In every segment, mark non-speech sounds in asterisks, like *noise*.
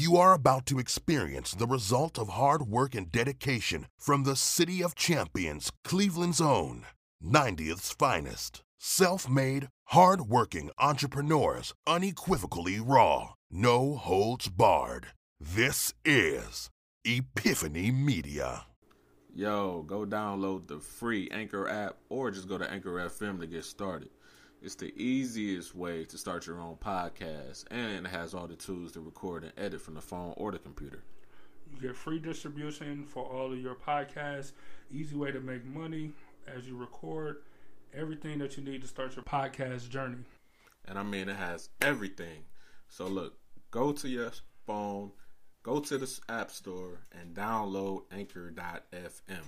You are about to experience the result of hard work and dedication from the City of Champions, Cleveland's own, 90th's finest. Self made, hard working entrepreneurs, unequivocally raw, no holds barred. This is Epiffany Media. Yo, go download the free Anchor app or just go to Anchor FM to get started. It's the easiest way to start your own podcast and it has all the tools to record and edit from the phone or the computer. You get free distribution for all of your podcasts, easy way to make money as you record, everything that you need to start your podcast journey. And I mean, it has everything. So, look, go to your phone, go to the App Store, and download Anchor.fm.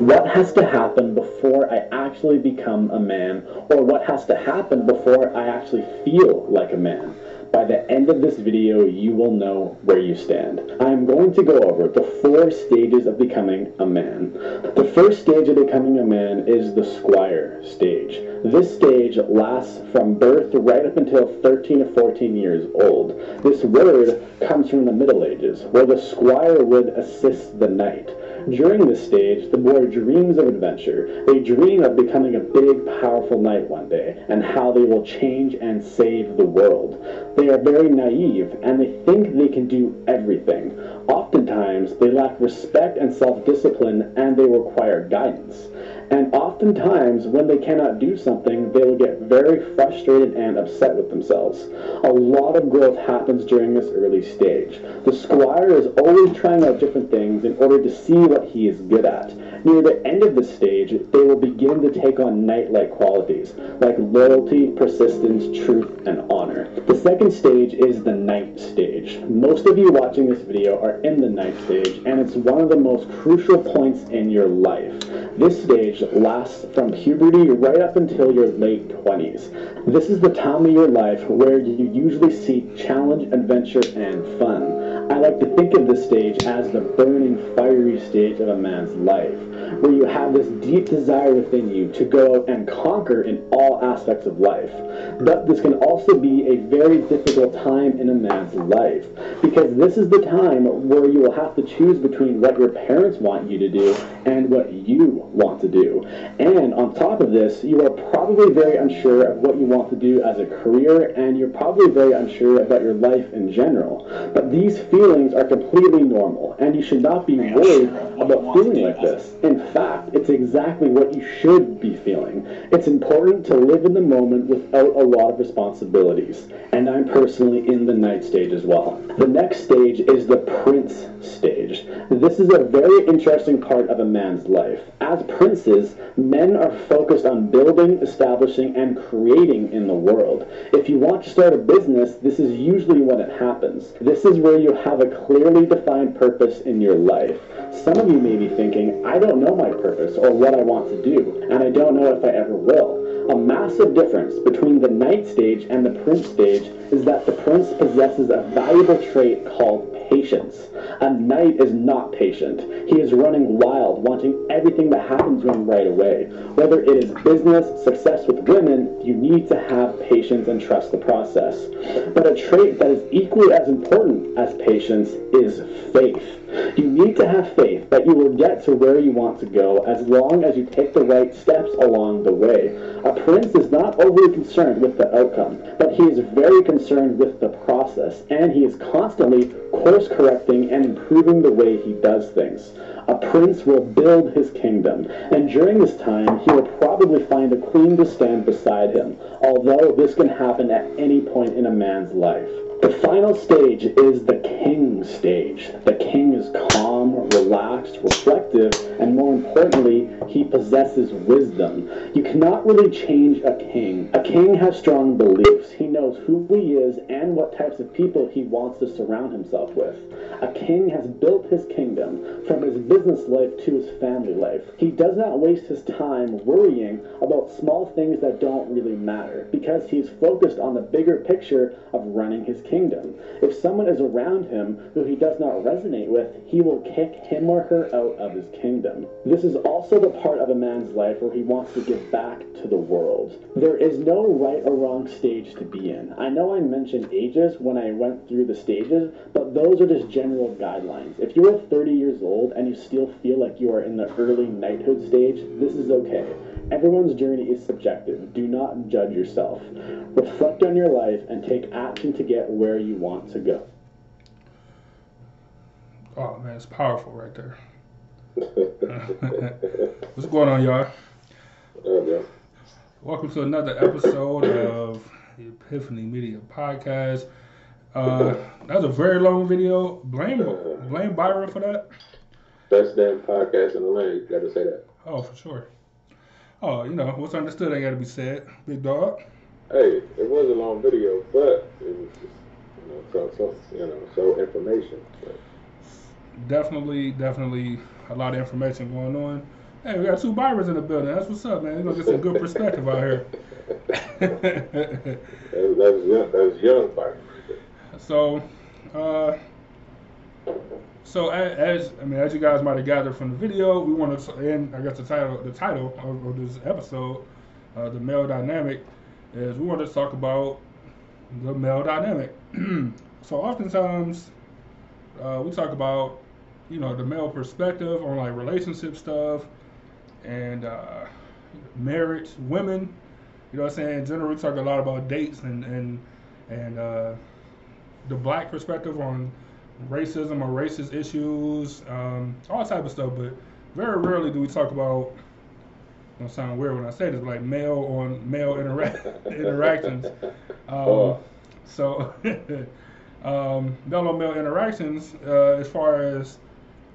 what has to happen before I actually become a man, or what has to happen before I actually feel like a man. By the end of this video, you will know where you stand. I am going to go over the four stages of becoming a man. The first stage of becoming a man is the squire stage. This stage lasts from birth right up until 13 or 14 years old. This word comes from the Middle Ages, where the squire would assist the knight. During this stage, the boy dreams of adventure. They dream of becoming a big, powerful knight one day, and how they will change and save the world. They are very naive, and they think they can do everything. Oftentimes, they lack respect and self-discipline, and they require guidance. And oftentimes, when they cannot do something, they will get very frustrated and upset with themselves. A lot of growth happens during this early stage. The squire is always trying out different things in order to see what he is good at. Near the end of the stage, they will begin to take on knight-like qualities, like loyalty, persistence, truth, and honor. The second stage is the knight stage. Most of you watching this video are in the knight stage, and it's one of the most crucial points in your life. This stage lasts from puberty right up until your late 20s. This is the time of your life where you usually seek challenge, adventure, and fun. I like to think of this stage as the burning, fiery stage of a man's life, where you have this deep desire within you to go and conquer in all aspects of life. But this can also be a very difficult time in a man's life, because this is the time where you will have to choose between what your parents want you to do and what you want to do. And on top of this, you are probably very unsure of what you want to do as a career, and you're probably very unsure about your life in general. But these feelings are completely normal, and you should not be worried about feeling like this. In fact, it's exactly what you should be feeling. It's important to live in the moment without a lot of responsibilities, and I'm personally in the knight stage as well. The next stage is the prince stage. This is a very interesting part of a man's life. As princes, men are focused on building, establishing, and creating in the world. If you want to start a business, this is usually when it happens. This is where you have a clearly defined purpose in your life. Some of you may be thinking, I don't know my purpose or what I want to do, and I don't know if I ever will. A massive difference between the knight stage and the prince stage is that the prince possesses a valuable trait called patience. A knight is not patient. He is running wild, wanting everything that happens to him right away. Whether it is business, success with women, you need to have patience and trust the process. But a trait that is equally as important as patience is faith. You need to have faith that you will get to where you want to go as long as you take the right steps along the way. A prince is not overly concerned with the outcome, but he is very concerned with the process, and he is constantly course correcting and improving the way he does things. A prince will build his kingdom, and during this time he will probably find a queen to stand beside him, although this can happen at any point in a man's life. The final stage is the king stage. The king is calm, relaxed, reflective, and more importantly, he possesses wisdom. You cannot really change a king. A king has strong beliefs. he knows who he is and what types of people he wants to surround himself with. A king has built his kingdom from his business life to his family life. He does not waste his time worrying about small things that don't really matter because he's focused on the bigger picture of running his kingdom. If someone is around him who he does not resonate with, he will kick him or her out of his kingdom. This is also the part of a man's life where he wants to give back to the world. There is no right or wrong stage to be in. I know I mentioned ages when I went through the stages, but those are just general guidelines. If you are 30 years old and you still feel like you are in the early knighthood stage, this is okay. Everyone's journey is subjective. Do not judge yourself. Reflect on your life and take action to get where you want to go. Oh man, it's powerful right there. *laughs* What's going on, y'all? Okay. Welcome to another episode of the Epiffany Media Podcast. Uh, that was a very long video. Blame *laughs* blame Byron for that. Best damn podcast in the land. You gotta say that. Oh, for sure. Oh, you know what's understood ain't got to be said. Big dog. Hey, it was a long video, but it was just, you know, so, so you know, so information. But, Definitely, definitely a lot of information going on. Hey, we got two buyers in the building. That's what's up, man. You're gonna get some good perspective out here. *laughs* that, was- that was young. That was young Byron. So, uh, so as I mean, as you guys might have gathered from the video, we want to, and I guess the title, the title of, of this episode, uh, the male dynamic, is we want to talk about the male dynamic. *clears throat* so oftentimes, uh, we talk about, you know, the male perspective on like relationship stuff and uh, marriage, women. You know what I'm saying? In general, we talk a lot about dates and and and uh, the black perspective on racism or racist issues, um, all type of stuff. But very rarely do we talk about. Don't sound weird when I say this, like male on male interac- *laughs* interactions. Um, so, *laughs* um, male on male interactions, uh, as far as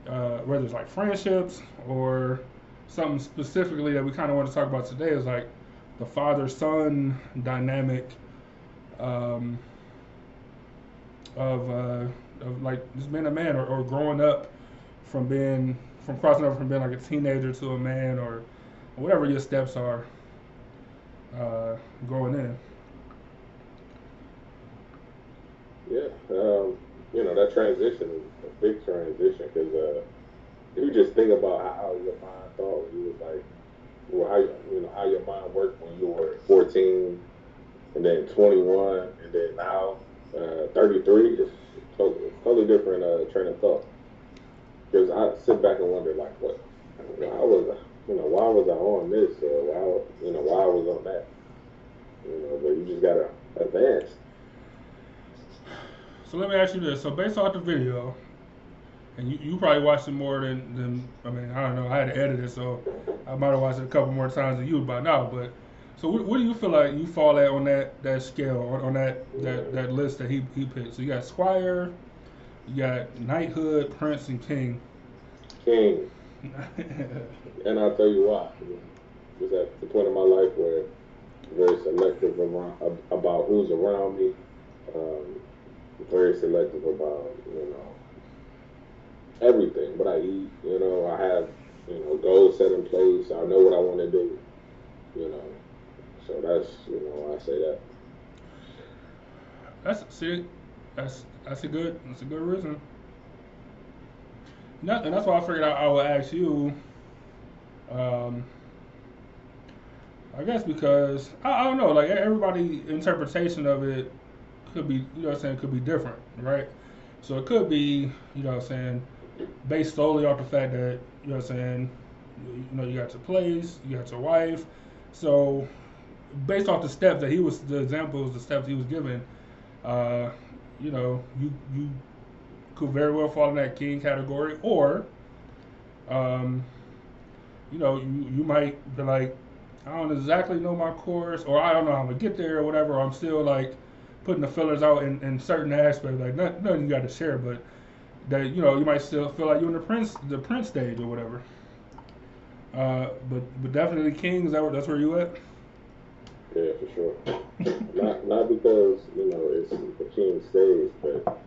uh, whether it's like friendships or something specifically that we kind of want to talk about today is like the father son dynamic um, of, uh, of like just being a man or, or growing up from being from crossing over from being like a teenager to a man or whatever your steps are uh, going in. Yeah, um, you know that transition is a big transition because uh, you just think about how your mind thought you was like, well, how you, know how your mind worked when you were 14, and then 21, and then now uh, 33. It's totally, totally different uh, train of thought. Because I sit back and wonder like, what, why was I, you know, why was I on this or why, you know, why I was on that. You know, but you just gotta advance. So let me ask you this. So based off the video, and you, you probably watched it more than, than I mean, I don't know, I had to edit it, so I might have watched it a couple more times than you by now, but so what, what do you feel like you fall at on that, that scale, on, on that, that, that list that he, he picked? So you got Squire, you got Knighthood, Prince, and King. King. *laughs* And I'll tell you why. It was at the point in my life where I'm very selective around, about who's around me. Um, very selective about, you know, everything. What I eat, you know, I have, you know, goals set in place. I know what I want to do, you know. So that's, you know, why I say that. That's see, that's that's a good that's a good reason. And that's why I figured out I would ask you. Um, I guess because I, I don't know, like everybody interpretation of it could be, you know, I'm saying, could be different, right? So it could be, you know, I'm saying, based solely off the fact that you know, I'm saying, you know, you got your place, you got your wife, so based off the steps that he was, the examples, the steps he was given, uh, you know, you you could very well fall in that king category, or, um, you know, you you might be like, I don't exactly know my course, or I don't know how I'm gonna get there, or whatever. Or I'm still like putting the fillers out in, in certain aspects, like not, nothing you got to share, but that you know you might still feel like you're in the prince the prince stage or whatever. Uh, but but definitely king is that that's where you at? Yeah, for sure. not not because you know it's the king stage, but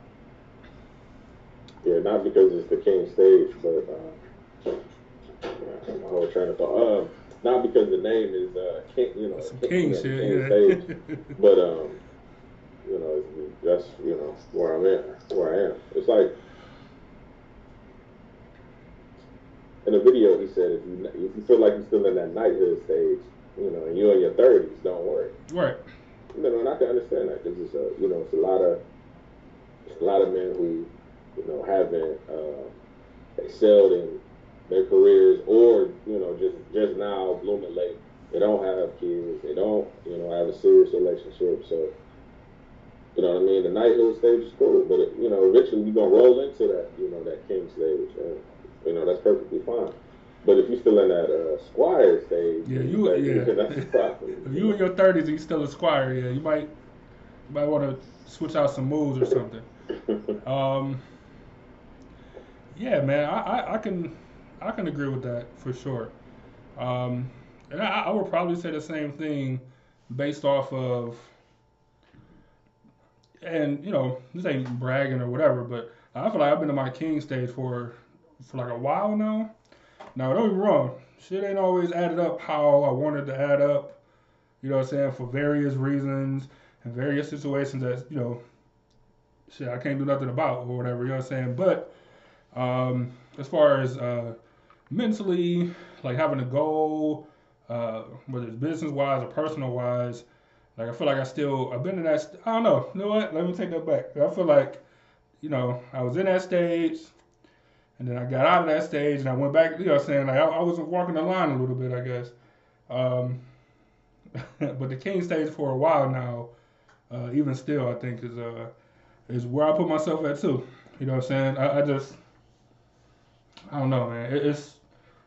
yeah, not because it's the king stage, but uh, my whole train of thought. Um, not because the name is uh, king, you know, king, king shit, king yeah. stage, but um, you know, that's you know where I'm at, where I am. It's like in the video, he said, if you if you feel like you're still in that knighthood stage, you know, and you're in your 30s, don't worry. right. You know, and I can understand that because it's a, you know, it's a lot of, it's a lot of men who, you know, haven't uh, excelled in their careers or, you know, just just now blooming late. They don't have kids. They don't, you know, have a serious relationship. So, you know what I mean? The knighthood stage is cool, but it, you know, eventually you're gonna roll into that, you know, that king stage, and you know that's perfectly fine. But if you're still in that uh, squire stage, Yeah, you like, yeah. that's *laughs* problem. if you in your thirties and you still a squire, yeah, you might you might want to switch out some moves or something. *laughs* Um, yeah, man, I, I, I can I can agree with that for sure. Um, and I, I would probably say the same thing based off of, and you know, this ain't bragging or whatever, but I feel like I've been in my king stage for for like a while now. Now, don't get me wrong, shit ain't always added up how I wanted to add up. You know what I'm saying? For various reasons and various situations that you know shit I can't do nothing about or whatever, you know what I'm saying? But um, as far as uh, mentally, like having a goal, uh, whether it's business wise or personal wise, like I feel like I still I've been in that. St- I don't know. You know what? Let me take that back. I feel like you know I was in that stage, and then I got out of that stage, and I went back. You know, saying like I, I was walking the line a little bit, I guess. Um, *laughs* but the king stage for a while now, uh, even still, I think is uh is where I put myself at too. You know what I'm saying? I, I just I don't know, man. It, it's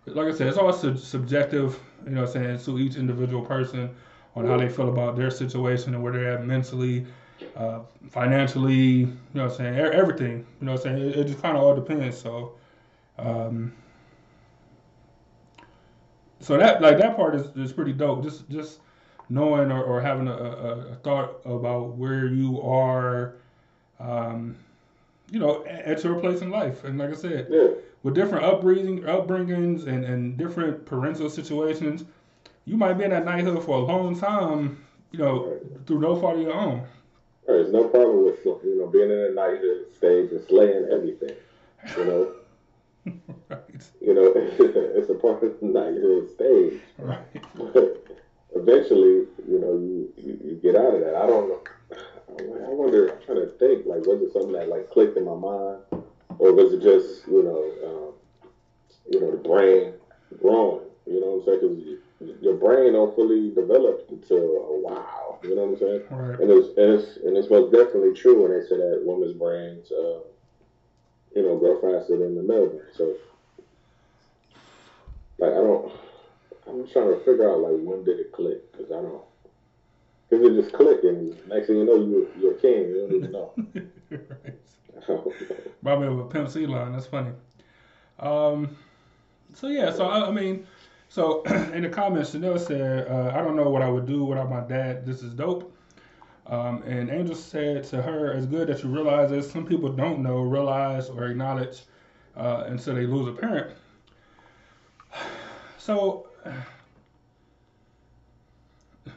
like I said, it's all sub- subjective. You know what I'm saying to each individual person on how they feel about their situation and where they're at mentally, uh, financially. You know what I'm saying? Everything. You know what I'm saying? It, it just kind of all depends. So. Um, so that like that part is, is pretty dope. Just just knowing or, or having a, a, a thought about where you are, um, you know, a- at your place in life. And like I said, Yeah, with different upbringing, upbringings and, and different parental situations, you might be in that knighthood for a long time, you know, through no fault of your own. there's no problem with you know being in a knighthood stage and slaying everything. You know, right. you know, *laughs* it's a part of the knighthood stage. Right. But eventually, you know, you, you, you get out of that. I don't know. I wonder. I'm trying to think. Like, was it something that like clicked in my mind, or was it just you know, um, you know, the brain growing? You know what I'm saying? Because your brain don't fully develop until a while. You know what I'm saying? Right. And it's and it's and it's most definitely true when they say that women's brains, uh, you know, grow faster than the brain. So, like, I don't. I'm just trying to figure out like when did it click? Because I don't. Because it just clicked, and next thing you know, you you're king. You don't even know. *laughs* right. Up a Pimp C line. That's funny. Um, so yeah, so I, I mean, so *clears throat* in the comments, Chanel said, uh, "I don't know what I would do without my dad. This is dope." Um, and Angel said to her, "It's good that you realize this. Some people don't know, realize, or acknowledge uh, until they lose a parent." *sighs* So, *sighs* so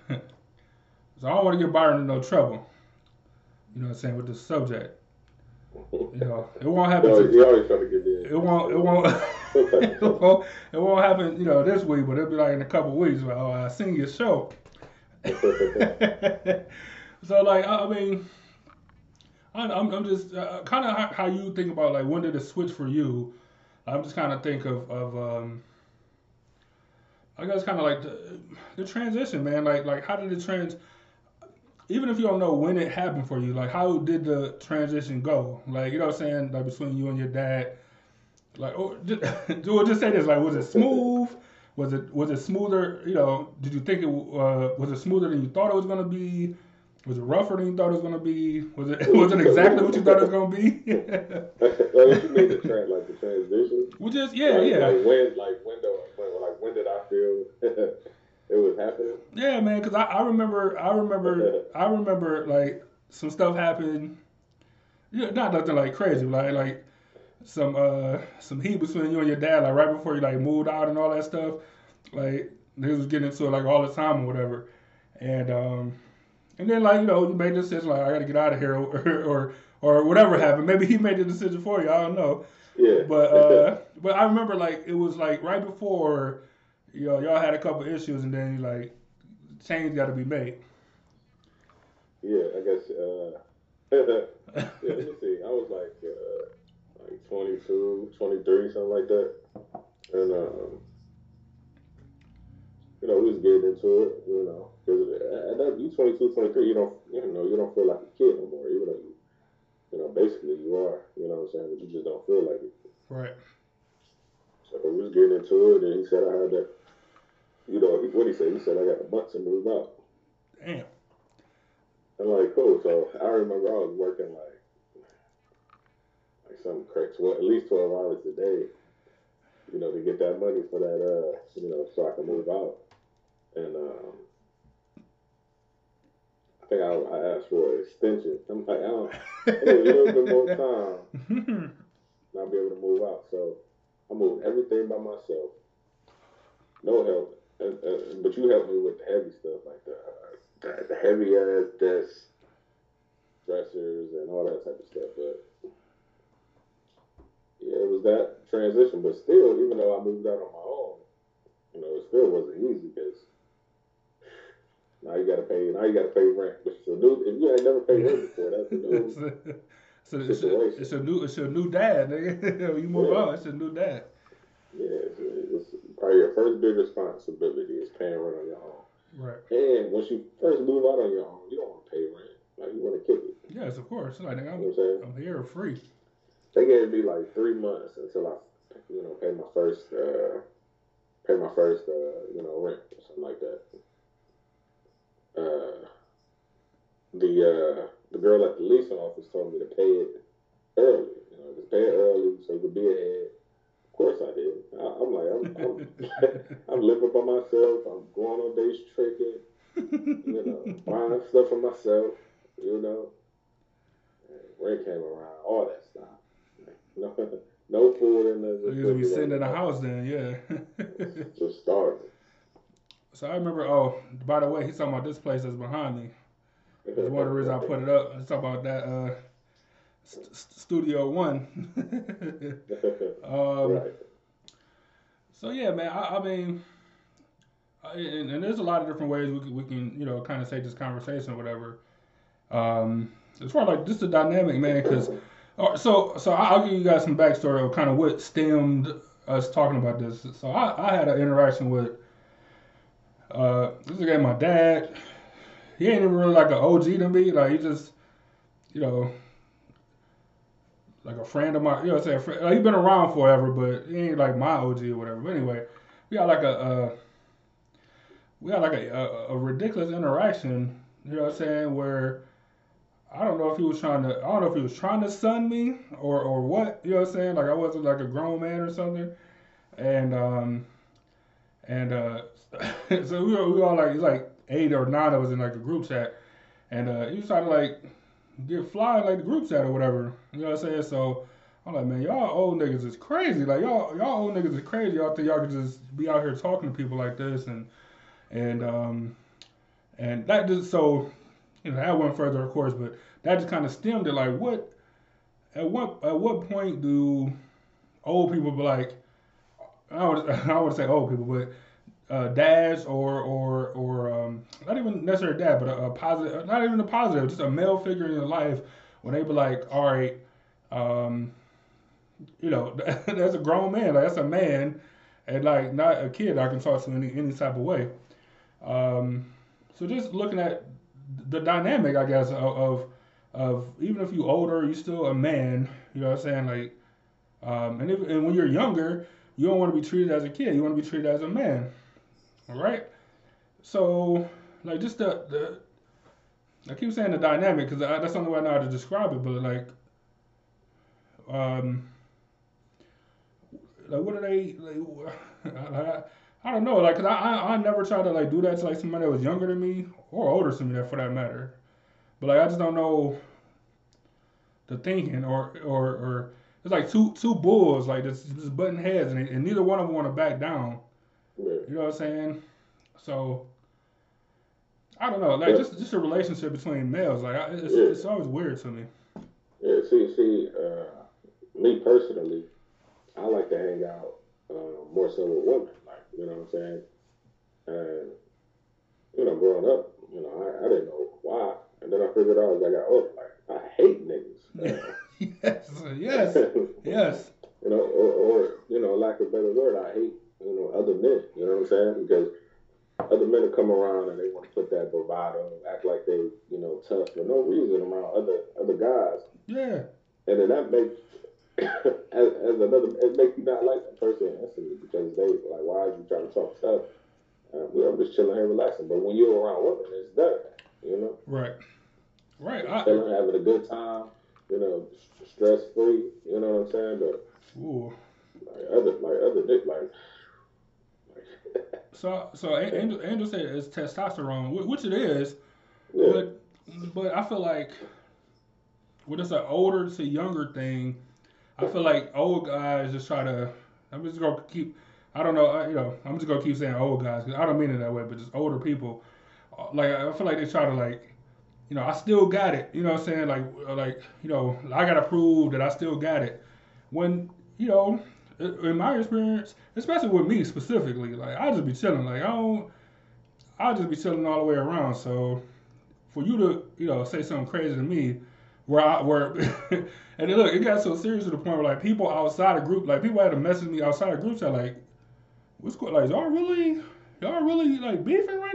I don't want to get Byron in no trouble. You know what I'm saying with this subject. You know, it won't happen. To- he always trying to get it won't. It won't. it *laughs* won't. It won't happen. You know, this week, but it'll be like in a couple weeks. Like, oh, I seen your show. *laughs* *laughs* so like, I mean, I- I'm, I'm just uh, kind of how, you think about like when did it switch for you? I'm just kind of think of of um, I guess kind of like the, the transition, man. Like like how did it trans? Even if you don't know when it happened for you, like how did the transition go? Like you know what I'm saying, like between you and your dad. Like, or just, *laughs* we'll just say this: like, was it smooth? Was it was it smoother? You know, did you think it uh, was it smoother than you thought it was gonna be? Was it rougher than you thought it was gonna be? Was it *laughs* was it exactly what you thought it was gonna be? *laughs* like, you mean the like the transition? well, just yeah, like, yeah, Like when, like when do, when, like when did I feel? *laughs* it was happening. Yeah, man, because I, I remember, I remember, I remember like some stuff happened. Yeah, not nothing like crazy, like like some uh some heat between you and your dad, like right before you like moved out and all that stuff. Like he was getting into it like all the time or whatever, and um and then like you know you made the decision like I got to get out of here *laughs* or, or or whatever happened. Maybe he made the decision for you. I don't know. Yeah. But uh, *laughs* but I remember like it was like right before, you know, y'all had a couple issues and then like change got to be made. Yeah, I guess. Uh, *laughs* yeah, let me see. I was like uh, like 22, 23, something like that, and um, you know, we was getting into it, you know, because at that you 22, 23, you don't, you know, you don't feel like a kid no more, even though you, you know, basically you are, you know what I'm saying, but you just don't feel like it. Right. So we was getting into it, and he said I had that, you know, what he said, he said I got a month to move out. Damn. I'm like, cool. So I remember I was working like like some crazy, well, at least twelve hours a day, you know, to get that money for that, uh, you know, so I can move out. And um, I think I, I asked for an extension. I'm like, I don't, I need a little bit more time, and *laughs* I'll be able to move out. So I moved everything by myself, no help. And, but you helped me with the heavy stuff like the the, the heavy ass desk dressers and all that type of stuff. But yeah, it was that transition. But still, even though I moved out on my own, you know, it still wasn't easy because now you got to pay. Now you got to pay rent, which is a new. If you ain't never paid rent before, that's a new. *laughs* So it's, a, it's a new it's a new dad. Nigga. *laughs* you move Yeah. out, it's a new dad. Yeah, it's, it's probably your first big responsibility is paying rent on your own. Right. And once you first move out on your own, you don't want to pay rent. Like you want to kick it. Yes, of course. Like nigga, You know I'm, I'm? I'm here free. They gave me like three months until I, you know, pay my first, uh, pay my first, uh, you know, rent or something like that. Uh, the uh, the girl at the leasing office told me to pay it early. You know, just pay it early so you could be ahead. Of course I did. I, I'm like, I'm, I'm, *laughs* I'm living by myself. I'm going on days tricking. You know, *laughs* buying stuff for myself. You know, and rent came around, all that stuff. *laughs* No, no food in the. So you gonna be sitting in the house then, yeah. Just starving. So I remember. Oh, by the way, he's talking about this place that's behind me. That's one of the *laughs* reasons I put it up. He's talking about that uh, st- st- Studio One. *laughs* um, right. So yeah, man. I, I mean, I, and, and there's a lot of different ways we can, we can you know kind of take this conversation or whatever. Um, as far as like just the dynamic, man. Because so so I'll give you guys some backstory of kind of what stemmed us talking about this. So I, I had an interaction with uh, this is my dad. He ain't even really like an OG to me. Like he just you know like a friend of mine. You know, what I'm like, he been around forever, but he ain't like my OG or whatever. But anyway, we got like a uh, we got like a, a a ridiculous interaction. You know what I'm saying? Where I don't know if he was trying to I don't know if he was trying to son me or or what. You know what I'm saying? Like I wasn't like a grown man or something. And um and uh *laughs* so we were, we all like it's like eight or nine of us in like a group chat, and uh he was trying to like get fly like the group chat or whatever. You know what I'm saying? So I'm like, man, y'all old niggas is crazy. Like y'all y'all old niggas is crazy. Y'all think y'all can just be out here talking to people like this and and um and that just so you know that went further of course, but that just kind of stemmed it like what at what at what point do old people be like I would *laughs* I would say old people, but uh, dads or or or um, not even necessarily dad, but a, a positive, not even a positive, just a male figure in your life when they be like, all right, um, you know, *laughs* that's a grown man, like that's a man, and like not a kid I can talk to any any type of way. Um, so just looking at the dynamic, I guess, of, of of even if you're older, you're still a man. You know what I'm saying? Like, um, and if, and when you're younger, you don't want to be treated as a kid. You want to be treated as a man. All right. So, like, just the the I keep saying the dynamic because that's the only way I know how to describe it. But like, um, like what are they? Like, *laughs* I, I don't know, like, cause I, I I never try to like do that to like somebody that was younger than me or older than me, that for that matter. But like, I just don't know the thinking, or or or it's like two two bulls like just just butting heads, and, and neither one of them want to back down. Yeah. You know what I'm saying? So I don't know, like Yeah. just just a relationship between males, like I, it's, Yeah. it's always weird to me. Yeah, see, see, uh, me personally, I like to hang out uh, more so with women, like you know what I'm saying. And you know, growing up, you know, I, I didn't know why, and then I figured out as I got older, like I hate niggas. Uh, *laughs* yes, yes, *laughs* yes. you know, or, or you know, lack of a better word, I hate you know other men. You know what I'm saying? Because other men will come around and they want to put that bravado, act like they you know tough for no reason around other other guys. Yeah, and then that makes *coughs* as, as another it makes you not like that person instantly because they like why are you trying to talk tough? Uh, I'm just chilling here relaxing. But when you're around women, it's better, you know, right, right. I, having a good time, you know, stress free. You know what I'm saying? But ooh. like other like other dick like. So, so A- Angel, Angel said it's testosterone, which it is, yeah, but but I feel like when it's an older to younger thing, I feel like old guys just try to. I'm just gonna keep. I don't know. I, you know, I'm just gonna keep saying old guys because I don't mean it that way, but just older people. Uh, Like I feel like they try to like, you know, I still got it. You know what I'm saying? Like uh, like you know, I gotta prove that I still got it. When you know, in my experience, especially with me specifically, like I just be chilling. Like I don't. I'll just be chilling all the way around. So for you to, you know, say something crazy to me, where I where *laughs* and look, it got so serious to the point where like people outside of group, like people had to message me outside of groups, are like, what's going, like y'all really, y'all really like beefing right?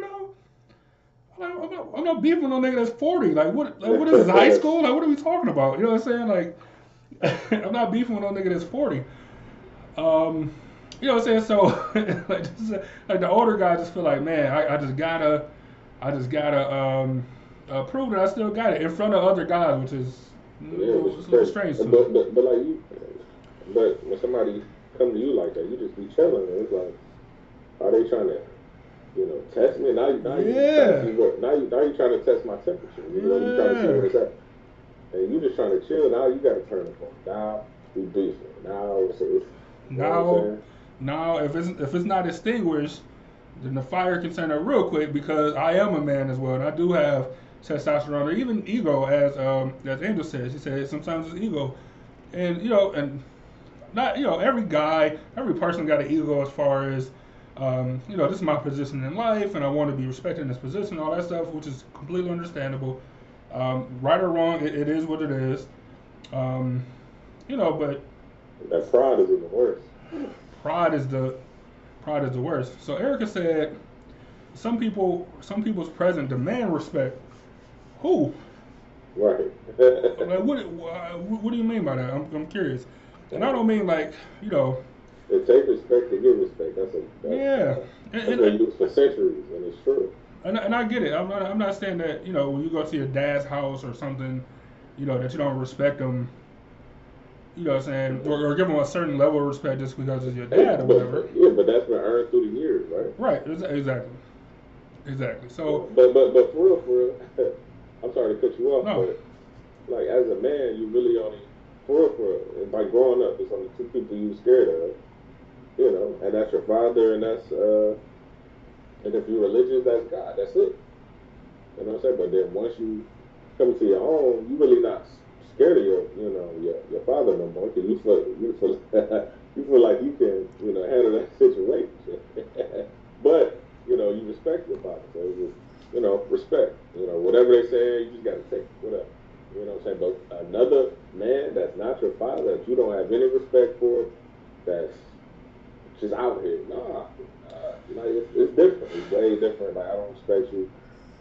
I'm, not, I'm not beefing with no nigga that's forty. Like what, like what is this *laughs* high school? Like what are we talking about? You know what I'm saying? Like *laughs* I'm not beefing with no nigga that's forty. Um, you know what I'm saying? So *laughs* like, just, like the older guys just feel like, man, I, I just gotta, I just gotta um, uh, prove that I still got it in front of other guys, which is yeah, a little, it's a little strange to. But, but but like you, but when somebody come to you like that, you just be chilling. And it's like, are they trying to? You know, test me now. You now you Yeah. trying to see what now you now you trying to test my temperature. You know, you trying to see Yeah. what it's at. And you just trying to chill. Now you got to turn the phone. Now we beefing. Now it's, it's you Now, now, if it's if it's not extinguished, then the fire can turn up real quick because I am a man as well, and I do have testosterone or even ego, as um as Angel says. He said sometimes it's ego, and you know, and not you know every guy, every person got an ego as far as. Um, you know, this is my position in life, and I want to be respected in this position, all that stuff, which is completely understandable. Um, right or wrong, it, it is what it is. Um, you know, but that pride is even worse. pride is the pride is the worst. So Erica said, some people, some people's present demand respect. Who? Right. Like, what, wha- what do you mean by that? I'm, I'm curious. And I don't mean like, you know, it takes respect to give respect. That's a that's, yeah. That's And, been used for centuries, and it's true. and, and I get it. I'm not, I'm not saying that, you know, when you go to your dad's house or something, you know, that you don't respect them. You know what I'm saying? Or, or give them a certain level of respect just because it's your dad or But- whatever. yeah, but that's been earned through the years, right? Right. Exactly. Exactly. So, but but but for real, for real, *laughs* I'm sorry to cut you off, No. but like as a man, you really only for real, for real, by growing up, it's only two people you're scared of, you know, and that's your father, and that's uh, and if you're religious, that's God. That's it. You know what I'm saying? But then once you come to your own, you really not scared of your, you know, your, your father no more because you feel you feel *laughs* you feel like you can, you know, handle that *laughs* situation. *laughs* but you know, you respect your father, so just, you know, respect. You know, whatever they say, you just gotta take whatever. You know what I'm saying? But another man that's not your father, that you don't have any respect for, that's just out here, nah. Uh, like it's, it's different. It's way different. Like I don't respect you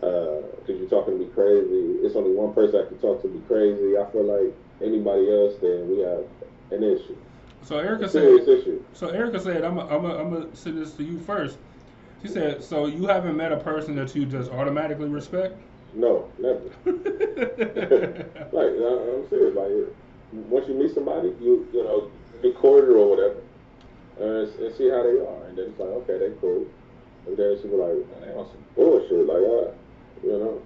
because you're talking to me crazy. It's only one person I can talk to me crazy. I feel like anybody else, then we have an issue, so Erica said, issue. So Erica said, "I'm I'm I'm gonna send this to you first. She said, "So you haven't met a person that you just automatically respect?" No, never. *laughs* like I- I'm serious. Like once you meet somebody, you you know, be cordial or whatever, and, and see how they are. And then it's like, okay, they cool. And then she be like, man, they on some bullshit, like, uh, you know.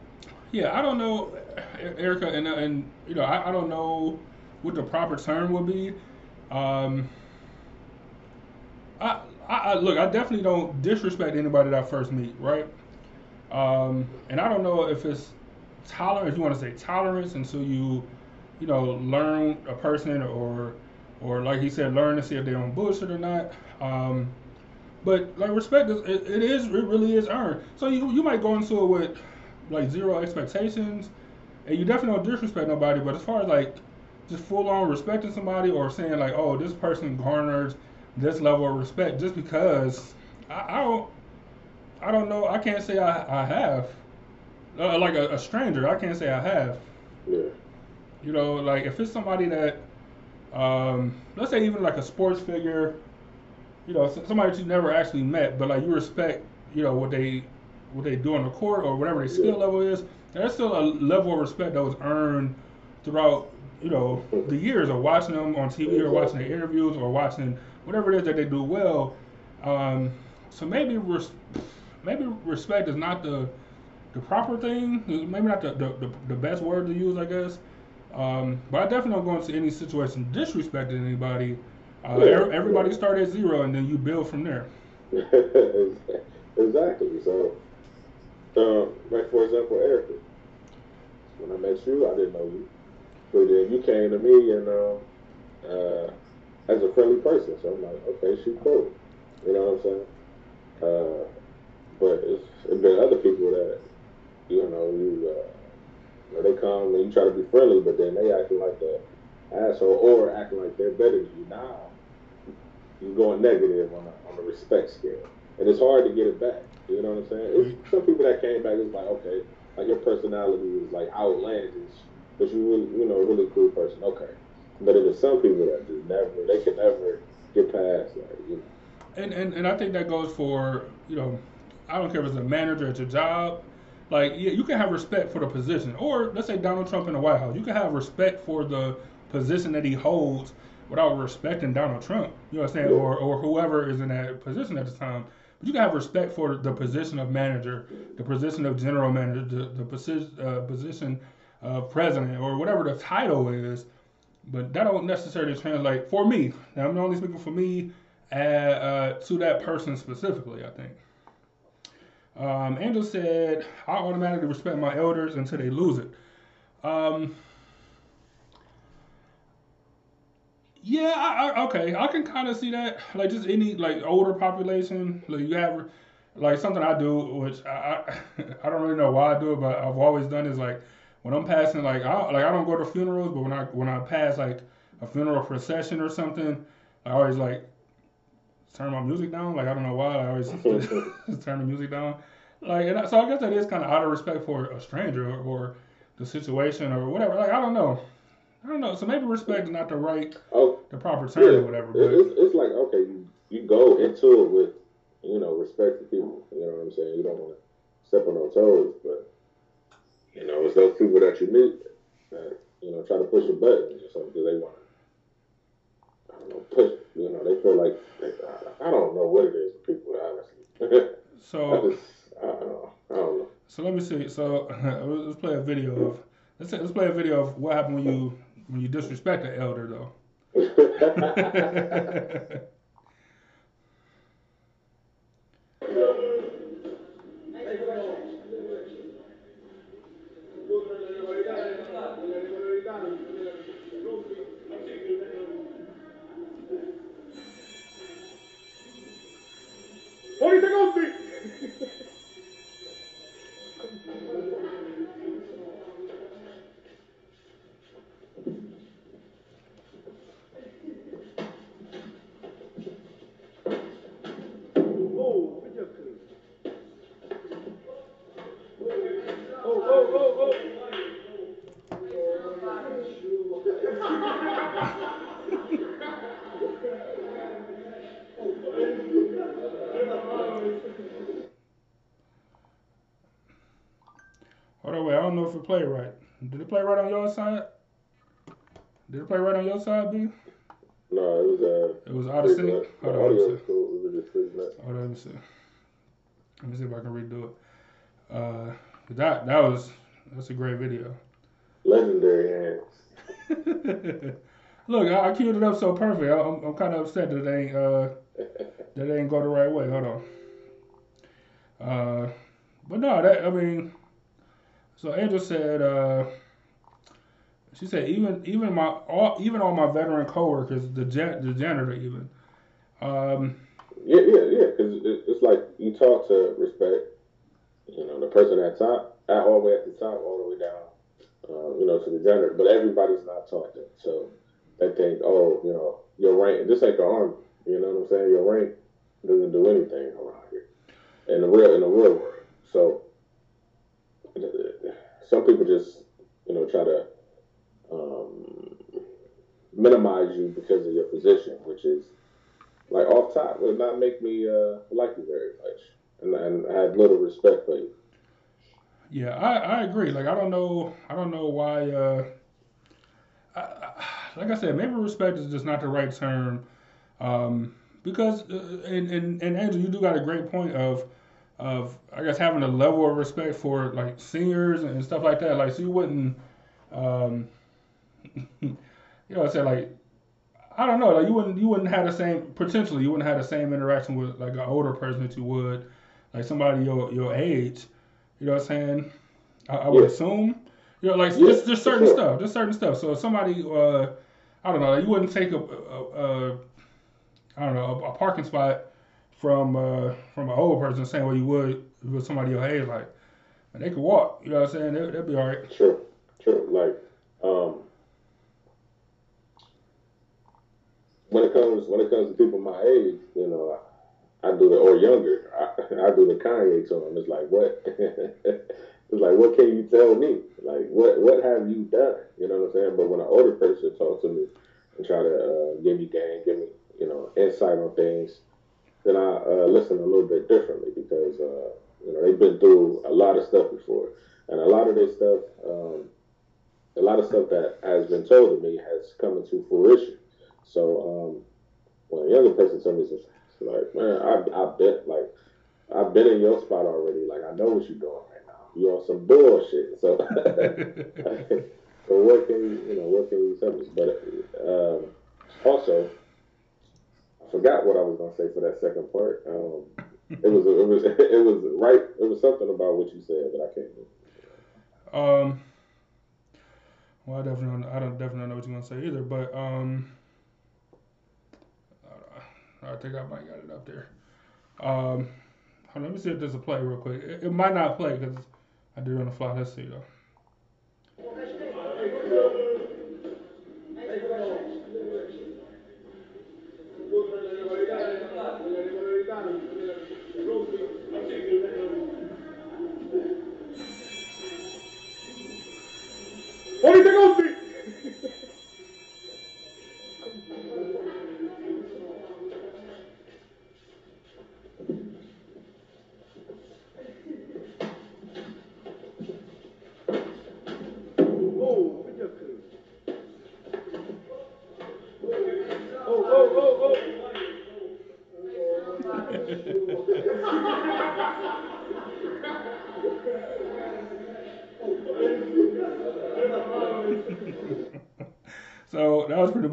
Yeah, I don't know, Erica, and and you know, I, I don't know what the proper term would be. Um, I, I, I look, I definitely don't disrespect anybody that I first meet, right? Um, and I don't know if it's tolerance, you want to say tolerance, until you, you know, learn a person or, or like he said, learn to see if they're on bullshit or not. Um, but like respect is, it, it is, it really is earned. So you, you might go into it with like zero expectations, and you definitely don't disrespect nobody. But as far as like just full on respecting somebody or saying like, oh, this person garners this level of respect just because I, I don't, I don't know. I can't say I, I have. Uh, like a, a, stranger, I can't say I have. Yeah. You know, like if it's somebody that, um, let's say even like a sports figure, you know, somebody that you never actually met, but like you respect, you know, what they what they do on the court or whatever their skill level is. There's still a level of respect that was earned throughout, you know, the years of watching them on TV or watching their interviews or watching whatever it is that they do well. Um, so maybe res- maybe respect is not the the proper thing. Maybe not the, the, the, the best word to use, I guess. Um, but I definitely don't go into any situation disrespecting anybody. Uh, everybody start at zero, and then you build from there. *laughs* exactly. So, um, like for example, Erica. When I met you, I didn't know you, but then you came to me and uh, uh, as a friendly person. So I'm like, okay, she cool. You know what I'm saying? Uh, but it's, it's been other people that you know you uh, they come and you try to be friendly, but then they acting like the asshole or acting like they're better than you. Now you're going negative on a, on the respect scale, and it's hard to get it back. You know what I'm saying? It's mm-hmm. some people that came back. It's like okay, like your personality is like outlandish, but you really you know a really cool person. Okay, but there's some people that just never, they can never get past that. You know? And, and and I think that goes for you know, I don't care if it's a manager at your job. Like yeah, you can have respect for the position, or let's say Donald Trump in the White House, you can have respect for the position that he holds without respecting Donald Trump. You know what I'm saying? Or or whoever is in that position at the time. But you can have respect for the position of manager, the position of general manager, the, the position uh, position of president, or whatever the title is but that don't necessarily translate for me. Now I'm only speaking for me uh, uh, to that person specifically. I think. Um, Angel said, "I automatically respect my elders until they lose it." Um, yeah, I, I, okay, I can kind of see that. Like just any like older population, like you have like something I do, which I I, *laughs* I don't really know why I do it, but I've always done is like when I'm passing, like I like I don't go to funerals, but when I when I pass like a funeral procession or something, I always like turn my music down. Like I don't know why, I always *laughs* *laughs* turn the music down. Like and I, so I guess that is kind of out of respect for a stranger or, or, the situation or whatever. Like I don't know. I don't know. So maybe respect is not the right, oh, the proper term yeah, or whatever. But it's, it's like okay, you, you go into it with you know respect to people. You know what I'm saying? You don't want to step on no toes, but you know, it's those people that you meet that, you know, try to push your buttons or something because they want to, I don't know, push, you know, they feel like, they, I, don't know what it is people, honestly. so, *laughs* I, just, I, don't know, I don't know. So let me see. So *laughs* let's play a video of, let's, let's play a video of what happened when you, when you disrespect an elder, though. *laughs* play right. Did it play right on your side? Did it play right on your side, B? No, it was uh. It was out of sync. Hold on, let me see. was cool. It was just freezing up. Hold on, let me see. Let me see if I can redo it. Uh, that that was that's a great video. Legendary hands. *laughs* Look, I, I queued it up so perfect. I, I'm, I'm kind of upset that it ain't uh that it ain't go the right way. Hold on. Uh, but no, that I mean, so Angel said uh, she said even even my all even all my veteran coworkers, the jan- the janitor even. Um, Yeah, yeah, yeah. Because it, it's like you talk to respect. You know, the person at top, at all the way at the top, all the way down. Uh, you know, to the janitor, but everybody's not taught that. So they think, oh, you know, your rank. This ain't the army. You know what I'm saying? Your rank doesn't do anything around here in the real in the real world. So some people just, you know, try to um, minimize you because of your position, which is like off top would not make me uh, like you very much, and, and I have little respect for you. Yeah, I, I agree. Like I don't know I don't know why. Uh, I, I, like I said, maybe respect is just not the right term, um, because uh, and, and and Andrew, you do got a great point of of I guess having a level of respect for like seniors and stuff like that. Like so you wouldn't, um, *laughs* you know, I said like. I don't know. Like you wouldn't, you wouldn't have the same potentially. You wouldn't have the same interaction with like an older person that you would, like somebody your your age. You know what I'm saying? I, I would Yeah. assume. You know, like Yeah, just just certain sure. stuff, just certain stuff. So if somebody, uh, I don't know, you wouldn't take a, a, a I don't know, a, a parking spot from uh, from an old person same way you would with somebody your age. Like, and they could walk. You know what I'm saying? They, they'd be all right. Sure, sure. Like, um, when it comes when it comes to people my age, you know, I, I do the or younger. I, *laughs* I do the Kanye them. It's like what? *laughs* it's like what can you tell me? Like what what have you done? You know what I'm saying? But when an older person talks to me and try to uh, give me game, give me you know insight on things, then I uh, listen a little bit differently because uh, you know they've been through a lot of stuff before, and a lot of this stuff. Um, a lot of stuff that has been told to me has come into fruition. So um, when a younger person tells me something, like, man, I've, I've been like, I've been in your spot already. Like I know what you're doing right now. You're on some bullshit. So, *laughs* *laughs* so what can you, you know, what can you tell me? But um, also, I forgot what I was gonna say for that second part. Um, it was, it was, *laughs* it was right. It was something about what you said, but I can't. remember. Um. Well, I definitely don't, I don't definitely know what you're gonna say either, but um. I think I might got it up there. Um, let me see if there's a play real quick. It, it might not play because I did it on the fly. Let's see though.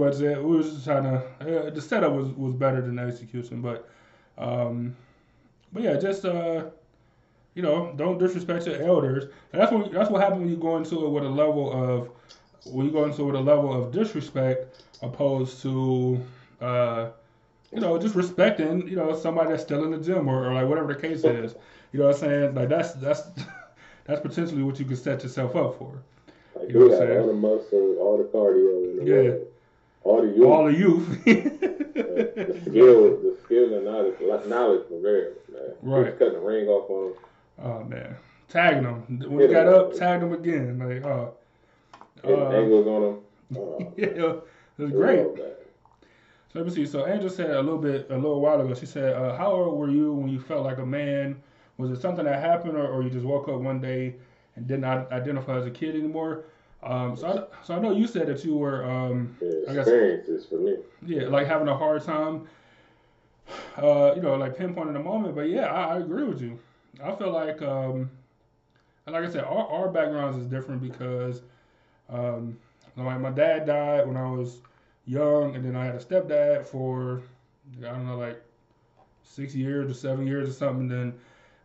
So that was pretty much it. We was just trying to. Uh, the setup was, was better than the execution, but, um, but yeah, just uh, you know, don't disrespect your elders. And that's what that's what happens when you go into it with a level of when you go into it with a level of disrespect opposed to uh, you know, just respecting you know somebody that's still in the gym or, or like whatever the case is. You know what I'm saying? Like that's that's *laughs* that's potentially what you could set yourself up for. Like You know you what I'm got all saying? the muscle, all the cardio the Yeah. All the youth, All the youth. *laughs* the skill, the skill and knowledge, knowledge for variable, man. Right. Just cutting the ring off on them. Oh man, tagging them when he got up, tagged him again. Like, oh, hitting Uh, angles on them. Uh, *laughs* yeah, it was great. So let me see. So Angel said a little bit, a little while ago. She said, uh, "How old were you when you felt like a man? Was it something that happened, or, or you just woke up one day and did not identify as a kid anymore?" Um, so I, so I know you said that you were um, I guess experiences for me. yeah like having a hard time, uh, you know, like pinpointing the moment. But yeah, I, I agree with you. I feel like um, and like I said, our, our backgrounds is different because um, like my dad died when I was young, and then I had a stepdad for I don't know like six years or seven years or something. Then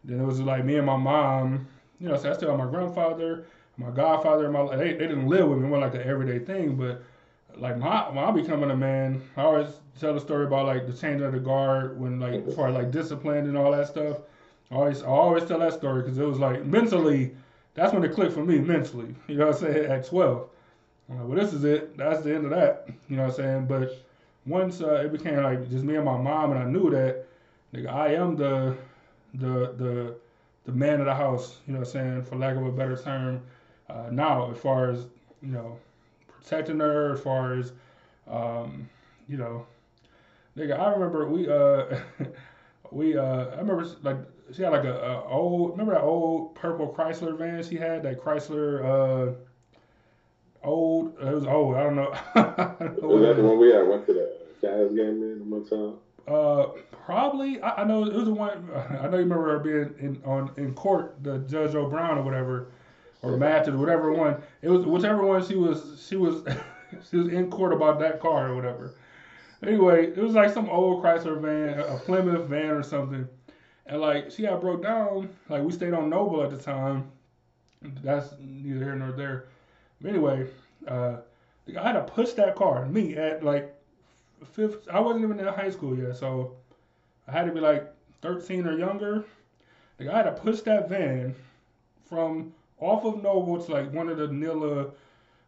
then it was like me and my mom. You know, so I still have my grandfather, my godfather, and my they, they didn't live with me. It wasn't like an everyday thing, but like my when I becoming a man, I always tell the story about like the changing of the guard when like as like discipline and all that stuff. I always I always tell that story because it was like mentally, that's when it clicked for me mentally. *laughs* You know what I'm saying? At 12, I'm like, well, this is it. That's the end of that. You know what I'm saying? But once uh, it became like just me and my mom, and I knew that, nigga, I am the the the the man of the house. You know what I'm saying? For lack of a better term. Uh, now, as far as you know, protecting her, as far as um, you know, nigga, I remember we uh *laughs* we uh I remember like she had like a, a old remember that old purple Chrysler van she had that Chrysler uh old it was old I don't know. *laughs* I don't know what Was that the one we had went to the Jazz game in one time? Uh, probably. I, I know it was the one. *laughs* I know you remember her being in on in court, the Judge Joe Brown or whatever, or Mathis, whatever one. It was whichever one she was. She was. *laughs* she was in court about that car or whatever. Anyway, it was like some old Chrysler van, a Plymouth van or something, and like she had broke down. Like we stayed on Noble at the time. That's neither here nor there. But anyway, uh, I had to push that car. Me at like fifth. I wasn't even in high school yet, so I had to be like 13 or younger. Like I had to push that van from off of Noble to like one of the Nilla,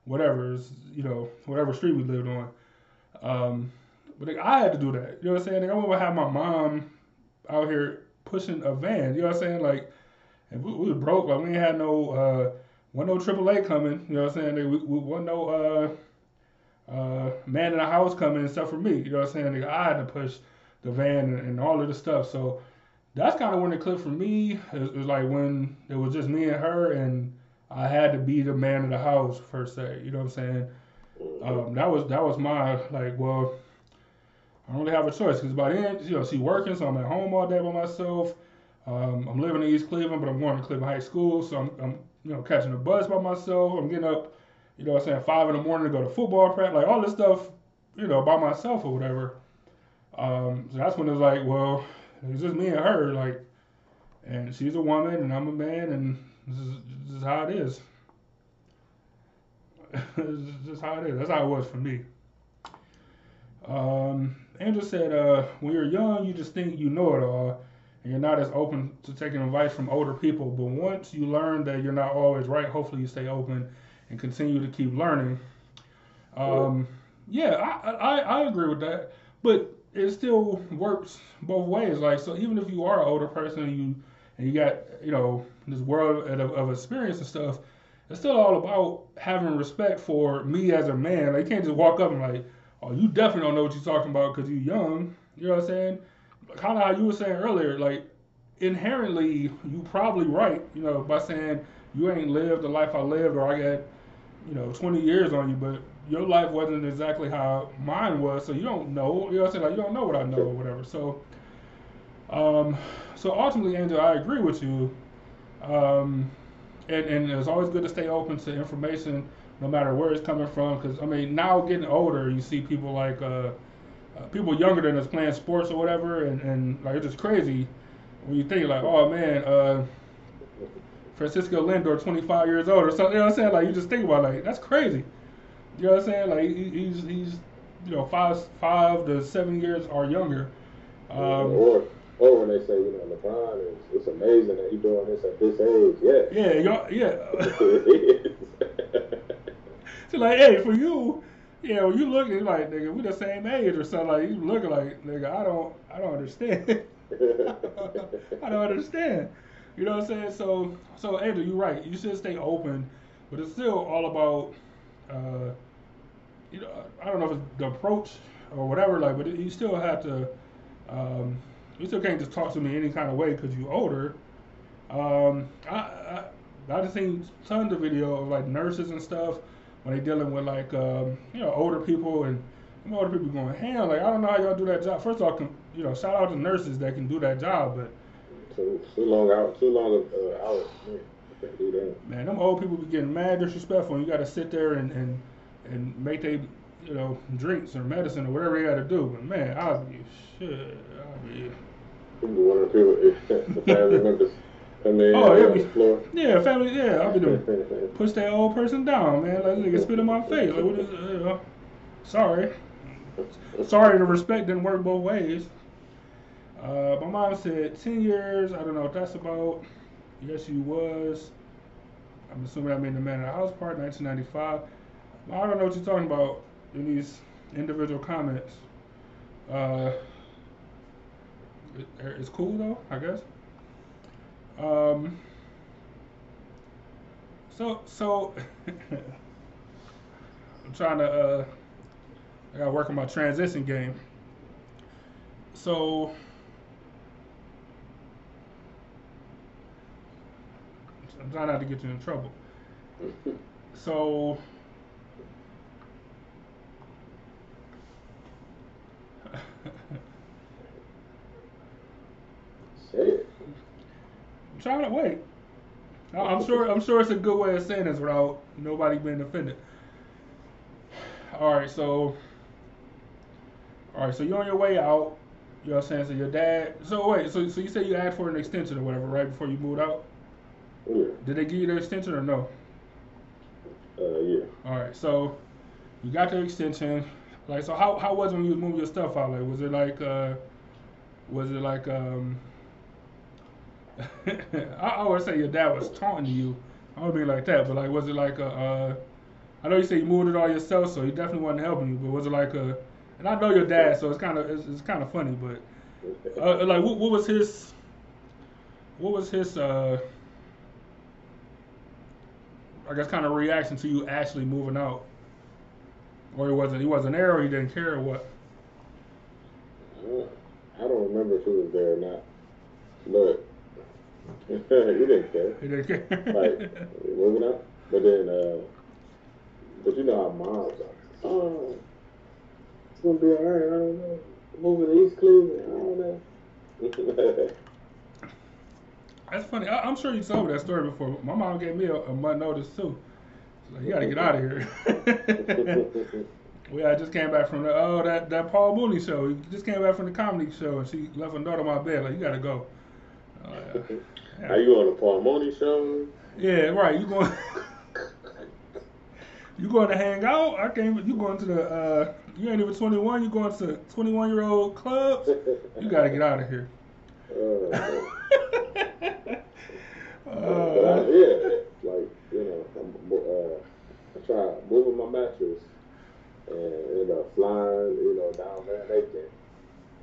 whatever, you know, whatever street we lived on. Um, but like, I had to do that. You know what I'm saying? Like, I would have my mom out here pushing a van. You know what I'm saying? Like, and we, we was broke. Like we ain't had no, uh, wasn't no AAA coming. You know what I'm saying? Like, we, we wasn't no, uh, uh, man in the house coming except for me. You know what I'm saying? Like, I had to push the van and, and all of the stuff. So that's kind of when it clicked for me. It was, like when it was just me and her, and I had to be the man of the house per se. You know what I'm saying? Um, that was that was my like. Well, I don't really have a choice because by then, you know, she working, so I'm at home all day by myself. Um, I'm living in East Cleveland, but I'm going to Cleveland High School, so I'm, I'm you know catching the bus by myself. I'm getting up, you know, what I'm saying five in the morning to go to football practice, like all this stuff, you know, by myself or whatever. Um, so that's when it was like, well, it's just me and her, like, and she's a woman and I'm a man, and this is, this is how it is. *laughs* this is just how it is. That's how it was for me. Um, Angel said, uh, when you're young, you just think you know it all, and you're not as open to taking advice from older people. But once you learn that you're not always right, hopefully you stay open and continue to keep learning. Um, yeah, I, I, I agree with that. But it still works both ways. Like, so even if you are an older person and you, and you got, you know, this world of, of experience and stuff, it's still all about having respect for me as a man. Like, you can't just walk up and like, oh, you definitely don't know what you're talking about because you're young. You know what I'm saying? Kind of how you were saying earlier, like inherently you probably right. You know, by saying you ain't lived the life I lived, or I got, you know, 20 years on you, but your life wasn't exactly how mine was, so you don't know. You know what I'm saying? Like you don't know what I know or whatever. So, um, so ultimately, Angel, I agree with you. Um, and, and it's always good to stay open to information no matter where it's coming from. Because I mean, now getting older, you see people like uh, uh, people younger than us playing sports or whatever, and, and like it's just crazy when you think like, oh man, uh, Francisco Lindor, 25 years old or something. You know what I'm saying? Like you just think about like that's crazy. You know what I'm saying? Like he, he's he's you know five five to seven years or younger. Um, or or when they say, you know, LeBron is it's amazing that he's doing this at this age. Yeah. yeah, yeah. *laughs* So like, hey, for you, yeah, when you looking like nigga, we the same age or something. Like you looking like nigga, I don't, I don't understand. *laughs* I don't understand. You know what I'm saying? So, so Andrew, you're right. You should stay open, but it's still all about, uh, you know, I don't know if it's the approach or whatever. Like, but you still have to, um, you still can't just talk to me any kind of way because you're older. Um, I, I, I just seen tons of video of like nurses and stuff when they dealing with like um, you know older people and older people going hell. Like I don't know how y'all do that job. First of all, you know, shout out to nurses that can do that job, but too, too long out, too long of uh, hours. Man, can't do that. Man, them old people be getting mad disrespectful. And you got to sit there and and and make they you know drinks or medicine or whatever they got to do. But man, I'll be shit. I'll be. One or two, *laughs* the family members come in Oh, yeah, we- floor. Yeah, family. Yeah, I'll be doing. *laughs* push that old person down, man. Like nigga spit in my face. Like what is? Uh, you know, sorry, sorry. The respect didn't work both ways. Uh, my mom said ten years. I don't know what that's about. Yes, you was. I'm assuming I mean the man in the house part, 1995. I don't know what you're talking about in these individual comments. Uh, it, it's cool though, I guess. Um. So so *laughs* I'm trying to uh I gotta work on my transition game. So I'm trying not to get you in trouble. So *laughs* I'm trying to wait. I'm sure. I'm sure it's a good way of saying this without nobody being offended. All right, so. All right, so you're on your way out. You know what I'm saying? So your dad. So wait, so so you say you asked for an extension or whatever right before you moved out? Yeah. Did they give you the extension or no? Uh, yeah. All right, so you got the extension. Like, so how how was it when you was moving your stuff out? Like, was it like uh, was it like um? *laughs* I always say your dad was taunting you. I don't mean like that, but like, was it like a? Uh, I know you say you moved it all yourself, so he definitely wasn't helping you. But was it like a? And I know your dad, so it's kind of it's, it's kind of funny, but uh, like, what, what was his? What was his? uh I guess kind of reaction to you actually moving out, or he wasn't he wasn't there, or he didn't care, or what? I don't remember if he was there or not, but *laughs* he didn't care. He didn't care. *laughs* Like moving out, but then, uh, but you know how moms are. Oh, it's gonna be alright. I don't know. Moving to East Cleveland. I don't know. *laughs* That's funny. I, I'm sure you told me that story before. My mom gave me a, a month notice too. Like, you got to get out of here. *laughs* well, I just came back from the oh that that Paul Mooney show. He just came back from the comedy show, and she left a note on my bed like, you got to go. Oh, yeah. Are you on the Paul Mooney show? Yeah, right. You going? *laughs* you going to hang out? I can't. You going to the? uh You ain't even 21. You going to 21 year old clubs? You got to get out of here. *laughs* Uh, Uh, yeah, like you know, I'm, uh, I tried moving my mattress and flying, you know, down Van Aken.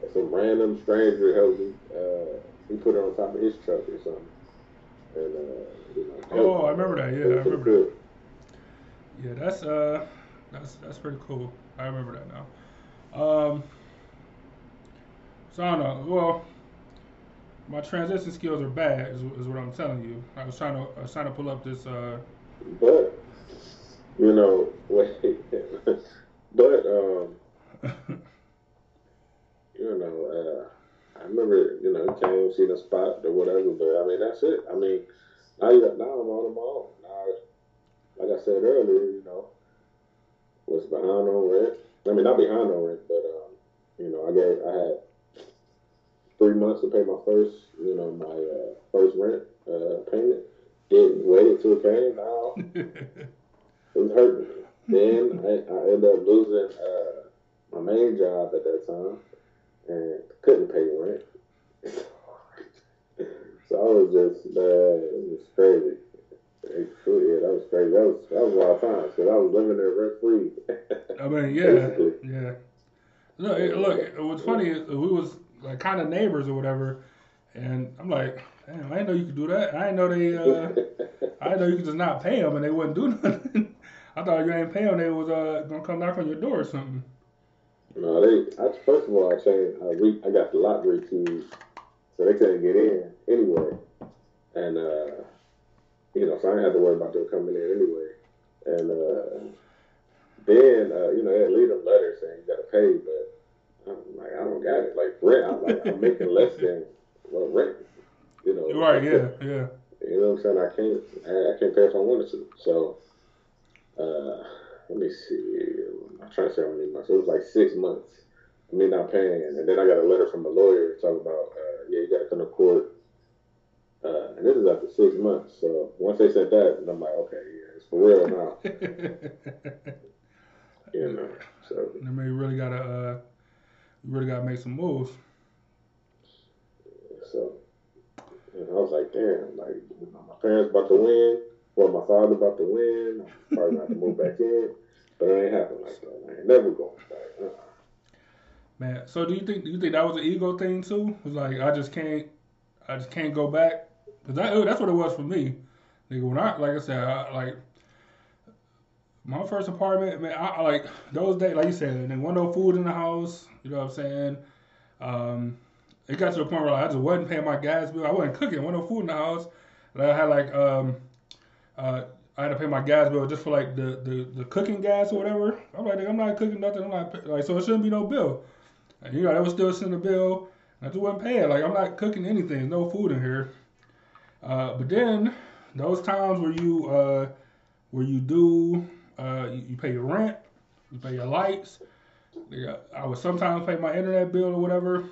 And some random stranger helped me. Uh, he put it on top of his truck or something. And uh, you know, Oh, I remember that. Yeah, I remember cool. yeah, that's uh, that's that's pretty cool. I remember that now. Um, so I don't know. Well, my transition skills are bad, is, is what I'm telling you. I was trying to I was trying to pull up this. Uh, But you know, *laughs* but um, *laughs* you know, uh, I remember, you know, came, seen a spot or whatever, but I mean, that's it. I mean, now you got, now I'm on my own. Now, like I said earlier, you know, was behind on rent. I mean, not behind on rent, but um, you know, I gave, I had three months to pay my first, you know, my uh, first rent uh, payment. Didn't wait till it came. Now *laughs* it was hurting me. Then I, I ended up losing uh, my main job at that time and couldn't pay rent. *laughs* so I was just, man, it was crazy. It, yeah, that was crazy. That was that was a lot of times because I was living there rent free. *laughs* I mean, yeah, Basically. yeah. Look, it- look. What's funny is we was like kind of neighbors or whatever, and I'm like, damn, I didn't know you could do that. I didn't know they. Uh, *laughs* I didn't know you could just not pay them and they wouldn't do nothing. I thought you ain't pay them, they was uh, gonna come knock on your door or something. No, they. I, first of all, I changed. I, re, I got the lottery keys, so they couldn't get in anyway. And uh, you know, so I didn't have to worry about them coming in anyway. And uh, then uh, you know they leave a letter saying you gotta pay, but I'm like I don't got it. Like rent, I'm like I'm making less than well rent. You know, Right, yeah, yeah. You know what I'm saying? I can't I, I can't pay if I wanted to. So uh, let me see. I'm trying to say how many months. It was like six months. Me not paying, and then I got a letter from a lawyer talking about uh, yeah you gotta come to court. Uh, and this is after six months. So once they said that, and I'm like, okay, yeah, it's for real now. *laughs* You know, so I mean, you really gotta, uh, you really gotta make some moves. so and I was like, damn, like you know, my parents about to win, well my father about to win. I'm probably have to move back in, but it ain't happen like that. Ain't never going back. Man, so do you think do you think that was an ego thing too? It was like I just can't, I just can't go back. Cause that, that's what it was for me. Nigga, when I like I said, I, like my first apartment, man, I, I like those days, like you said, there wasn't no food in the house. You know what I'm saying? Um, it got to the point where like, I just wasn't paying my gas bill. I wasn't cooking. Wasn't no food in the house. And I had like um, uh, I had to pay my gas bill just for like the, the, the cooking gas or whatever. I'm like, I'm not cooking nothing. I'm not like so it shouldn't be no bill. And, you know, I was still sending a bill. I just wasn't paying. Like I'm not cooking anything. No food in here. Uh, but then those times where you uh, where you do uh, you, you pay your rent, you pay your lights. I would sometimes pay my internet bill or whatever,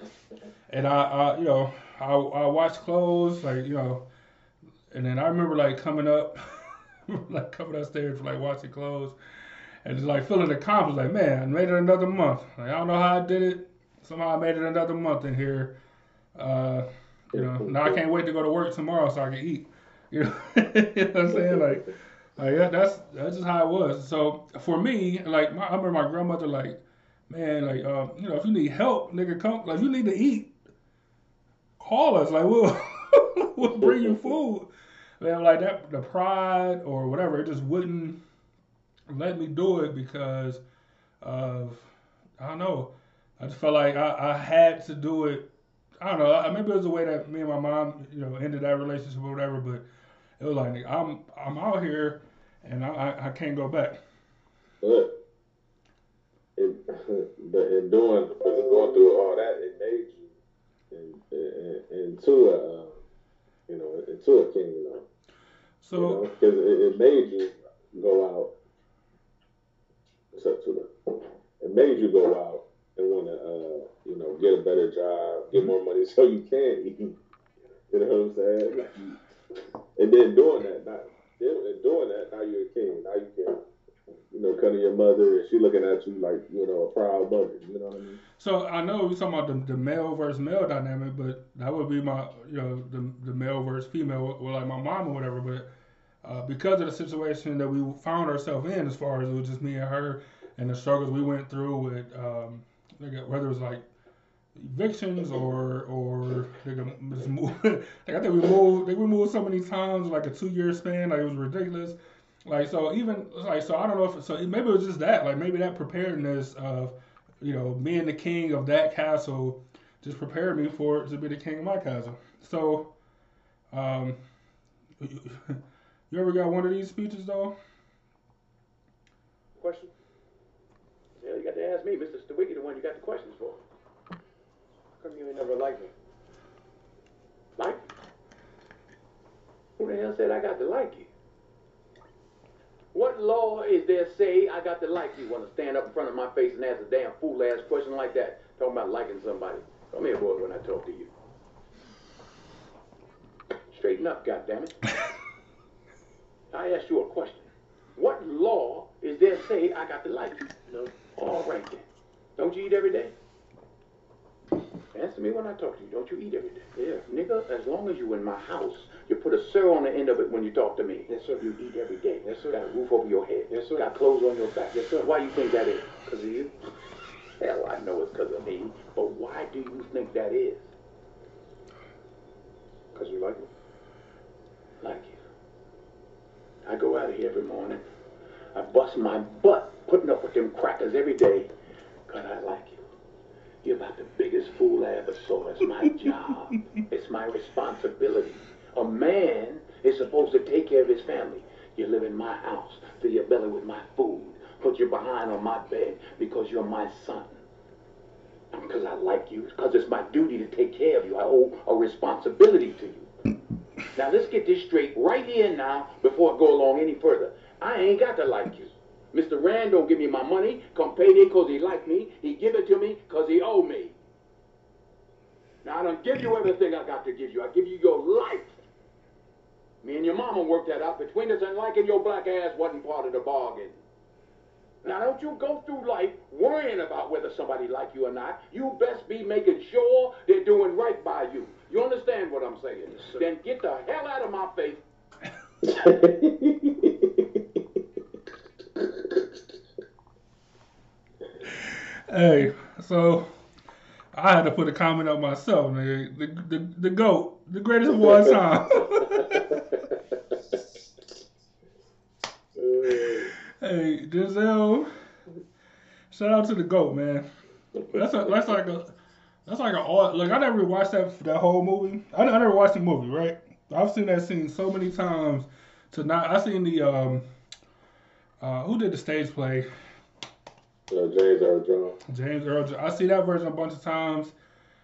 and I, I you know I, I watch clothes like you know, and then I remember like coming up, *laughs* like coming upstairs for like watching clothes, and just like feeling accomplished like man I made it another month. Like, I don't know how I did it. Somehow I made it another month in here. Uh, you know now I can't wait to go to work tomorrow so I can eat. You *laughs* know, you know what I'm saying like. Like yeah, that's that's just how it was. So for me, like my, I remember my grandmother, like, man, like um, you know, if you need help, nigga, come. Like, if you need to eat, call us. Like, we'll *laughs* we'll bring you food. Man, like that, the pride or whatever, it just wouldn't let me do it because of I don't know. I just felt like I, I had to do it. I don't know. Maybe it was the way that me and my mom, you know, ended that relationship or whatever. But it was like I'm I'm out here and I, I, I can't go back. But *laughs* in, doing, going through all that, it made you in, in, into a, uh, you know, into a king, you know. So because it, it made you go out. What's up to the? It made you go out and want to, uh, you know, get a better job, get more money, *laughs* so you can eat. You know what I'm saying? And then doing that, not and doing that, now you're a king. Now you can, you know, come to your mother and she looking at you like, you know, a proud mother. You know what I mean? So I know we're talking about the, the male versus male dynamic, but that would be my, you know, the, the male versus female, like my mom or whatever. But uh, because of the situation that we found ourselves in, as far as it was just me and her, and the struggles we went through with, um, whether it was like evictions or or they could just move. *laughs* like I think we moved, they we moved so many times, like a two year span, like it was ridiculous. Like so, even like so, I don't know if so maybe it was just that, like maybe that preparedness of you know being the king of that castle just prepared me for to be the king of my castle. So, um, *laughs* you ever got one of these speeches though? Question? Yeah, you got to ask me, Mr. Stewicki, the one you got the questions for. How come you ain't never liked me? Like? Who the hell said I got to like you? What law is there say I got to like you? Want to stand up in front of my face and ask a damn fool ass question like that? Talking about liking somebody. Come here, boy, when I talk to you. Straighten up, goddammit. *laughs* I asked you a question. What law is there say I got to like you? No. All right then. Don't you eat every day? Answer me when I talk to you. Don't you eat every day? Yeah. Nigga, as long as you in my house, you put a sir on the end of it when you talk to me. Yes, sir. You eat every day. Yes, sir. Got a roof over your head. Yes, sir. Got clothes on your back. Yes, sir. Why you think that is? Because of you? Hell, I know it's because of me. But why do you think that is? Because you like me? Like you. I go out of here every morning. I bust my butt putting up with them crackers every day because I like you. You're about the biggest fool I ever saw. It's my *laughs* job. It's my responsibility. A man is supposed to take care of his family. You live in my house, fill your belly with my food. put you behind on my bed because you're my son. Because I like you. Because it's my duty to take care of you. I owe a responsibility to you. Now let's get this straight right here and now before I go along any further. I ain't got to like you. Mr. Rand don't give me my money come payday because he like me. He give it to me because he owe me. Now I don't give you everything I got to give you. I give you your life. Me and your mama worked that out between us, and liking your black ass wasn't part of the bargain. Now don't you go through life worrying about whether somebody like you or not. You best be making sure they're doing right by you. You understand what I'm saying? then get the hell out of my face. *laughs* Hey, so I had to put a comment up myself, nigga. The the the goat, the greatest of all *laughs* time. *laughs* hey, Denzel. Shout out to the goat, man. That's a, that's like a that's like a all like I never watched that that whole movie. I, I never watched the movie, right? I've seen that scene so many times. To not, I seen the um, uh, who did the stage play? Uh, James Earl Jones. James Earl. Jones. I see that version a bunch of times.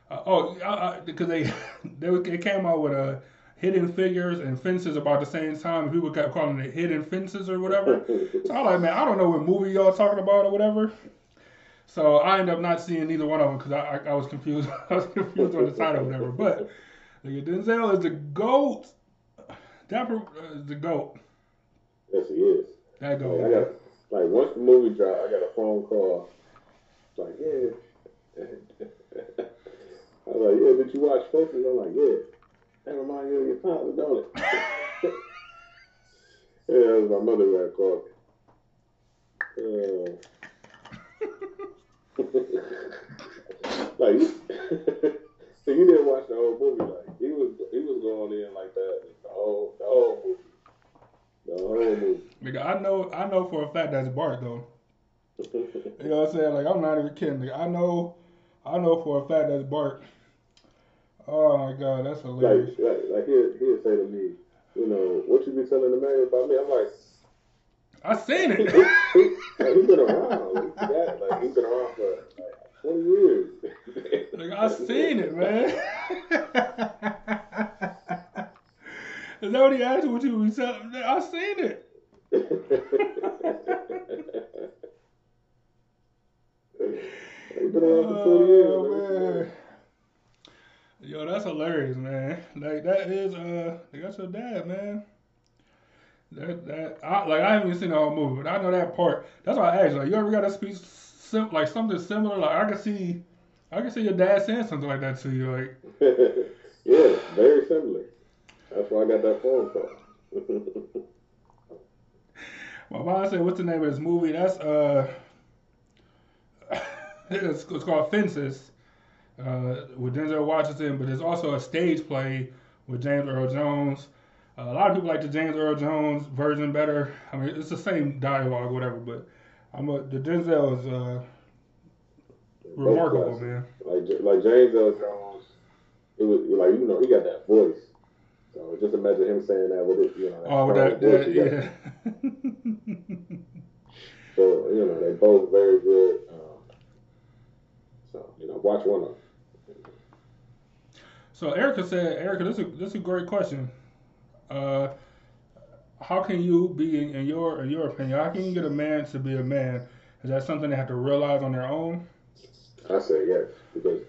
Uh, oh, because they *laughs* they it came out with a hidden figures and fences about the same time. People kept calling it hidden fences or whatever. *laughs* So I'm like, man, I don't know what movie y'all talking about or whatever. So I ended up not seeing neither one of them because I, I I was confused. *laughs* I was confused on the title or whatever. But nigga, Denzel is the goat. That uh, is the goat. yes, he is. That goat. Like once the movie dropped, I got a phone call. It's like, yeah. *laughs* I was like, yeah, did you watch Fences? I'm like, yeah. That reminds you of your father, don't it? *laughs* yeah, that was my mother that called me. Uh, *laughs* like, so you didn't watch the whole movie. Like, he was he was going in like that the whole the whole movie. Nigga, I know I know for a fact that's Bart though. *laughs* You know what I'm saying? Like I'm not even kidding. Like, I know, I know for a fact that's Bart. Oh my god, that's hilarious. like, like he'll, he'll say to me, you know, what you be telling the man about me? I'm like, I seen it. *laughs* like, he been around. Like, like, he's been around for like 20 years. like I seen it, man. *laughs* Is that what he asked you? What you was? I seen it. He's been around for 20 years. Oh, man. Yo, that's hilarious, man. Like that is uh, like, that's your dad, man. That that I, like I haven't even seen the whole movie, but I know that part. That's why I asked. Like, you ever got a speech sim- like something similar? Like I can see, I can see your dad saying something like that to you. Like, *laughs* yeah, very similar. That's where I got that phone call. *laughs* my mom said, "What's the name of this movie?" That's uh, *laughs* it's, it's called Fences, uh, with Denzel Washington, but there's also a stage play with James Earl Jones. Uh, a lot of people like the James Earl Jones version better. I mean, it's the same dialogue, whatever, but I'm a, the Denzel is uh, remarkable, man. Like like James Earl Jones, it was like you know he got that voice. So just imagine him saying that with it, you know. Oh, that, that yeah. So you know they both very good. Um, so you know watch one of them. So Erica said, Erica, this is this is a great question. Uh, how can you be, in, in your in your opinion, how can you get a man to be a man? Is that something they have to realize on their own? I say yes because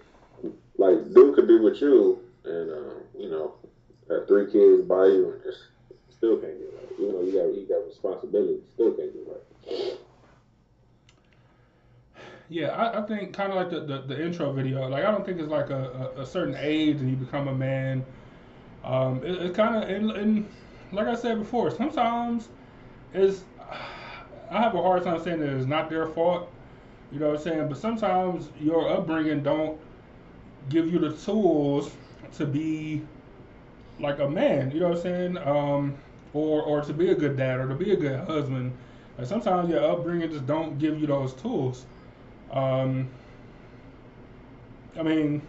like dude could be with you and uh, you know have three kids by you and just still can't get right. You know you got you got responsibility, still can't get right. Yeah, I, I think kind of like the, the, the intro video. Like I don't think it's like a, a, a certain age and you become a man. Um, it, it's kind of and, and like I said before, sometimes it's I have a hard time saying that it's not their fault. You know what I'm saying? But sometimes your upbringing don't give you the tools to be like a man. You know what I'm saying? Um, or or to be a good dad or to be a good husband. Like sometimes your upbringing just don't give you those tools. Um, I mean,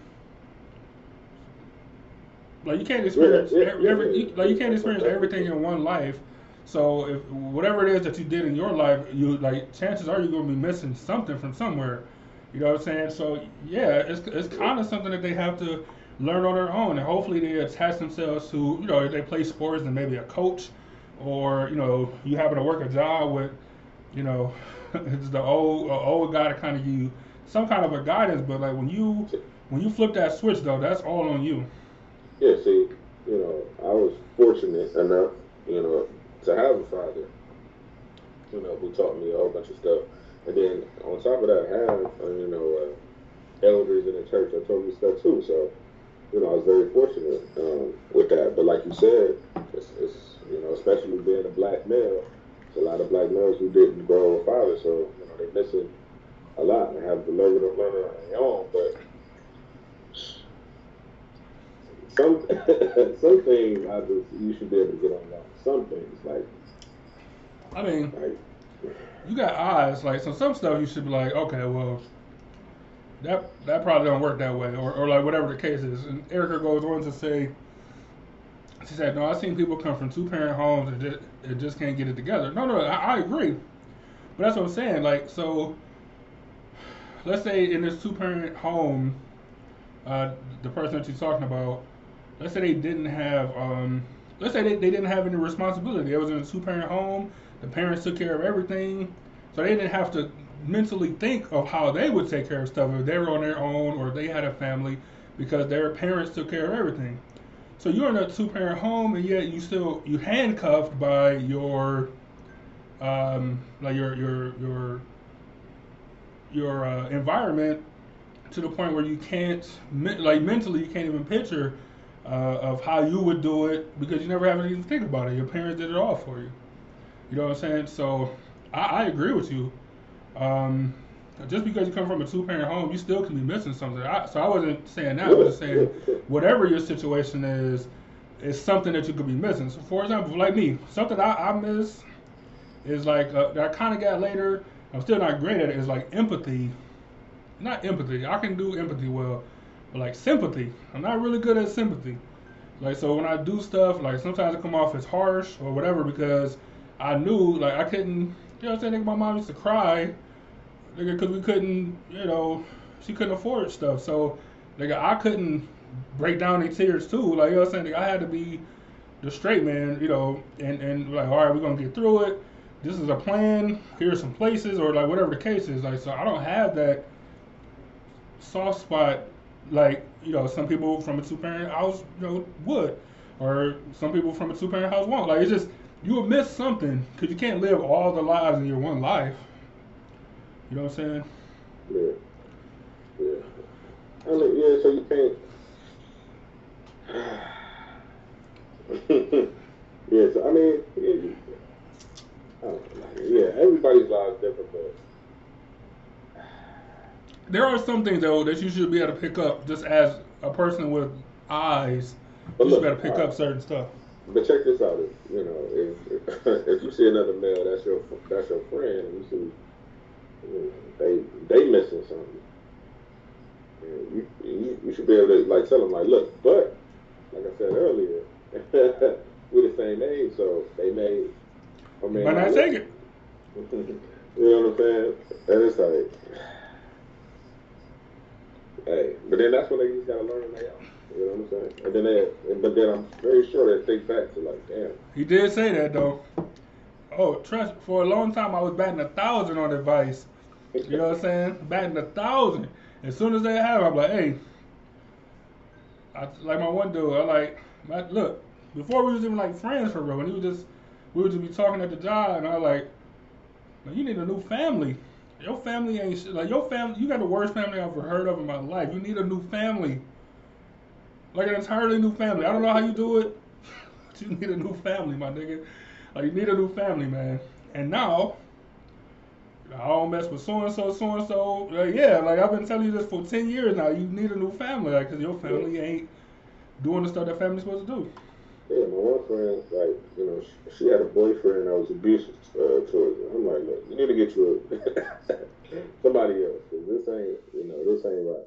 like you can't experience Yeah, yeah, every, every like you can't experience everything in one life. So if whatever it is that you did in your life, you like chances are you're gonna be missing something from somewhere. You know what I'm saying? So yeah, it's it's kind of something that they have to learn on their own, and hopefully they attach themselves to you know if they play sports and maybe a coach, or you know you happen to work a job with, you know, *laughs* it's the old old guy to kind of you some kind of a guidance. But like when you when you flip that switch though, that's all on you. Yeah, see, you know, I was fortunate enough, you know, to have a father, you know, who taught me a whole bunch of stuff. And then on top of that, I have, you know, uh, elders in the church that told me stuff too. So, you know, I was very fortunate um, with that. But like you said, it's, it's, you know, especially being a black male, there's a lot of black males who didn't grow a father. So, you know, they're missing a lot and have to learn it, learn on their own. But some *laughs* some things I just you should be able to get on that. Some things like I mean, like you got eyes. Like so, some stuff you should be like, okay, well, that that probably don't work that way, or, or like whatever the case is. And Erica goes on to say, she said, no, I've seen people come from two parent homes and just, and just can't get it together. No, no, I, I agree, but that's what I'm saying. Like so, let's say in this two parent home, uh, the person that you're talking about, let's say they didn't have, um, let's say they, they didn't have any responsibility. It was in a two parent home. The parents took care of everything, so they didn't have to mentally think of how they would take care of stuff if they were on their own or they had a family, because their parents took care of everything. So you're in a two parent home, and yet you still you handcuffed by your, um, like your your your your uh, environment to the point where you can't like mentally you can't even picture uh, of how you would do it because you never have anything to think about it. Your parents did it all for you. You know what I'm saying? So I, I agree with you. Um, just because you come from a two-parent home, you still can be missing something. I, so I wasn't saying that. I was just saying whatever your situation is, is something that you could be missing. So for example, like me, something I, I miss is like uh, that I kind of got later. I'm still not great at it. Is like empathy. Not empathy. I can do empathy well, but like sympathy. I'm not really good at sympathy. Like so when I do stuff, like sometimes it come off as harsh or whatever because I knew like I couldn't. You know what I'm saying? Nigga, my mom used to cry, nigga, because we couldn't. You know, she couldn't afford stuff. So, nigga, I couldn't break down in tears too. Like you know what I'm saying? Nigga, I had to be the straight man. You know, and and like all right, we're gonna get through it. This is a plan. Here's some places, or like whatever the case is. Like so, I don't have that soft spot like you know some people from a two parent house you know would or some people from a two parent house won't like it's just you will miss something because you can't live all the lives in your one life you know what i'm saying Yeah. Yeah. I mean, yeah, so you can't. *sighs* yeah, so I mean, yeah, you- I don't know, yeah, everybody's lives different, but there are some things though that you should be able to pick up just as a person with eyes But you should look, be able to pick all up certain stuff but check this out. If, you know, if *laughs* if you see another male, that's your that's your friend, you see you know, they they missing something. You, you, you should be able to like tell them like, look, but like I said earlier, *laughs* we're the same age, so they may or may but not take it *laughs* you know what I'm saying? And it's like, *sighs* hey, but then that's when they just gotta learn their own. You know what I'm saying? And then they, but then I'm very sure they think back to like, damn, he did say that though oh trust for a long time i was batting a thousand on advice You know what I'm saying? Batting a thousand. As soon as they have, I'm like, hey, I, like my one dude, I like, my, look, before we was even like friends for real, when he was just, we would just be talking at the job, and I like, you need a new family. Your family ain't. Like your family, you got the worst family I've ever heard of in my life. You need a new family, like an entirely new family. I don't know how you do it, but you need a new family, my nigga. Like you need a new family, man. And now I don't mess with so and so, so and so. Like, yeah, like I've been telling you this for ten years now. You need a new family, like, cause your family ain't doing the stuff that family's supposed to do. Yeah, my one friend, like, you know, she, she had a boyfriend that was abusive uh, towards her. I'm like, look, you need to get you a, *laughs* somebody else, 'cause this ain't, you know, this ain't right.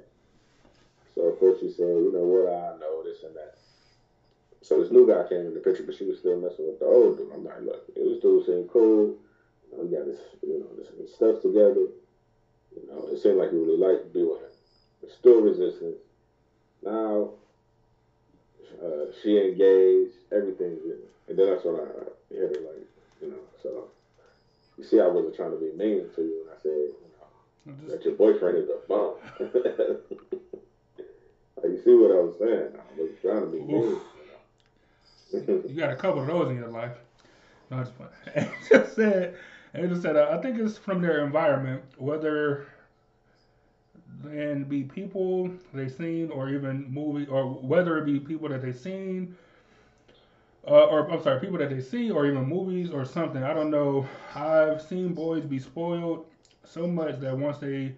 So, of course, she said, you know what, I know, this and that. So this new guy came in the picture, but she was still messing with the old dude. I'm like, look, this dude seemed cool. You know, we got this, you know, this, this stuff together. You know, it seemed like he really liked to be with him. There's still resistance. Now, uh, she engaged, everything's in it. And then that's when I hit her, like, you know, so you see, I wasn't trying to be mean to you when I said, you know, that your boyfriend is a bum. *laughs* like, you see what I was saying? I was trying to be mean. *laughs* you got a couple of those in your life. No, I just, *laughs* just said, Angel said, uh, I think it's from their environment, whether and be people they've seen or even movie or whether it be people that they've seen uh, or I'm sorry, people that they see or even movies or something. I don't know. I've seen boys be spoiled so much that once they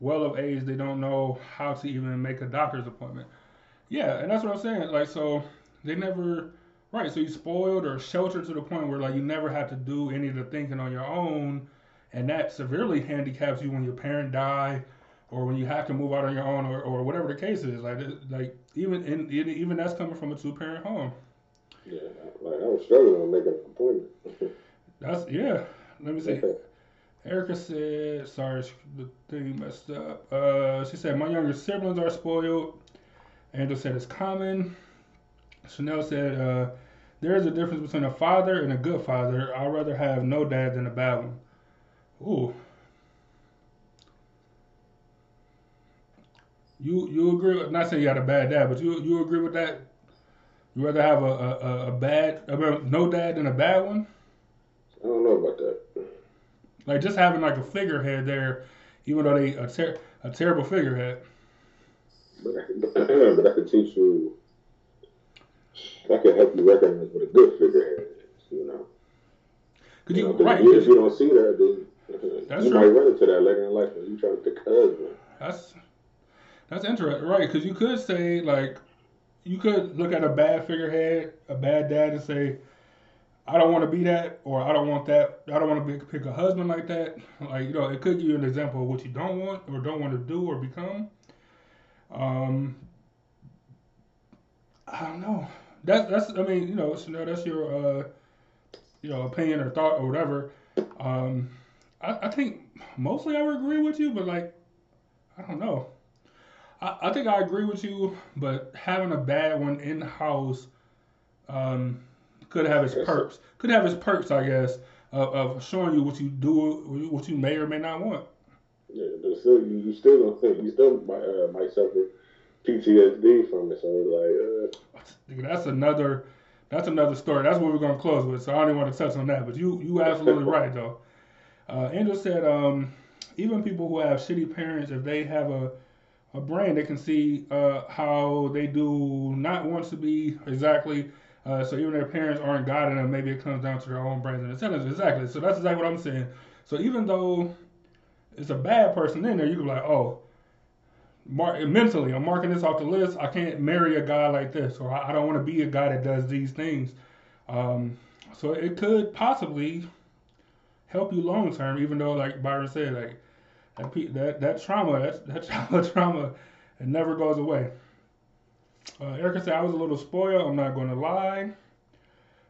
well of age, they don't know how to even make a doctor's appointment. Yeah, and that's what I'm saying. Like, so they never, right? So you spoiled or sheltered to the point where like you never have to do any of the thinking on your own, and that severely handicaps you when your parent die or when you have to move out on your own, or, or whatever the case is. Like, like even in, even that's coming from a two parent home. Yeah, like I was struggling with making an appointment. *laughs* That's yeah. Let me see. Erica said, sorry, the thing messed up. Uh, she said, my younger siblings are spoiled. Angel said, it's common. Chanel said, uh, there is a difference between a father and a good father. I'd rather have no dad than a bad one. Ooh. You you agree? With, not saying you got a bad dad, but you you agree with that? You rather have a a, a bad, a, no dad than a bad one? I don't know about that. Like just having like a figurehead there, even though they a, ter- a terrible figurehead. But I, can, *clears throat* but I can teach you. I can help you recognize what a good figurehead is. You know. Could you, you know, right? If you don't see that, then *laughs* That's you true. might run into that later in life when you try to pick husband. That's that's interesting, right? Because you could say like you could look at a bad figurehead, a bad dad, and say, I don't want to be that, or I don't want that. I don't want to pick a husband like that. Like you know, it could give you an example of what you don't want or don't want to do or become. Um, I don't know. That's that's. I mean, you know, now that's your uh, you know, opinion or thought or whatever. Um, I, I think mostly I would agree with you, but like, I don't know. I, I think I agree with you, but having a bad one in house um, could have its perks. Could have its perks, I guess, of, of showing you what you do, what you may or may not want. Yeah, but still, you, you still don't think you still might uh, might suffer PTSD from it. So like, uh, That's another. That's another story. That's what we're gonna close with. So I don't even want to touch on that. But you, you absolutely *laughs* right though. Uh, Angel said, um, even people who have shitty parents, if they have a a brain, they can see uh, how they do not want to be exactly. Uh, so even their parents aren't guiding them, maybe it comes down to their own brains and intelligence. Exactly. So that's exactly what I'm saying. So even though it's a bad person in there, you can be like, oh, mark mentally, I'm marking this off the list. I can't marry a guy like this, or I, I don't want to be a guy that does these things. Um, so it could possibly help you long term, even though, like Byron said, like that that that trauma, that *laughs* that childhood trauma, it never goes away. Uh, Erica said, I was a little spoiled. I'm not going to lie.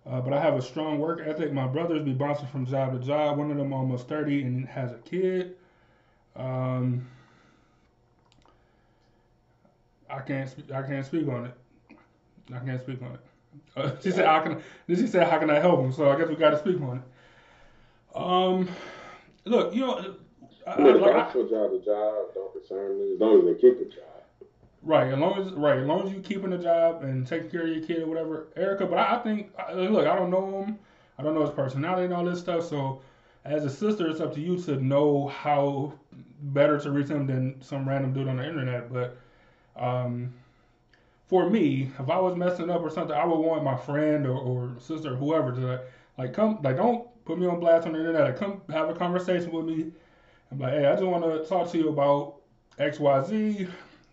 Uh, but I have a strong work ethic. My brothers be bouncing from job to job. One of them almost 30 and has a kid. Um, I can't speak. I can't speak on it. I can't speak on it. Uh, *laughs* she said, "How can?" Then she said, "How can I help him?" So I guess we got to speak on it. Um, look, you know, I, I like, I, job to job don't concern me as long as they keep the job. Right, as long as right, as long as you keeping a job and taking care of your kid or whatever, Erica. But I, I think, look, I don't know him, I don't know his personality and all this stuff. So, as a sister, it's up to you to know how better to reach him than some random dude on the internet. But um, for me, if I was messing up or something, I would want my friend or, or sister or whoever to like, like come, like don't put me on blast on the internet. Like come have a conversation with me. I'm like, hey, I just want to talk to you about X, Y, Z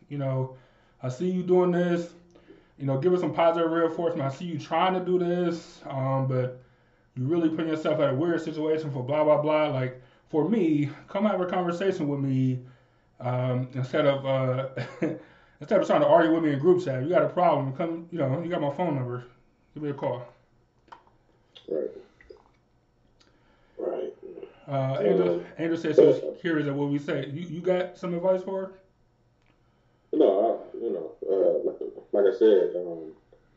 you know, I see you doing this. You know, give us some positive reinforcement. I see you trying to do this, um, but you really putting yourself at a weird situation for blah blah blah. Like for me, come have a conversation with me um, instead of uh, *laughs* instead of trying to argue with me in group chat. You got a problem? Come, you know, you got my phone number. give me a call. Right. Right. Uh, Angel, Angel said she was curious at what we say. You, you got some advice for her? No, I, you know, uh, like, I said, um,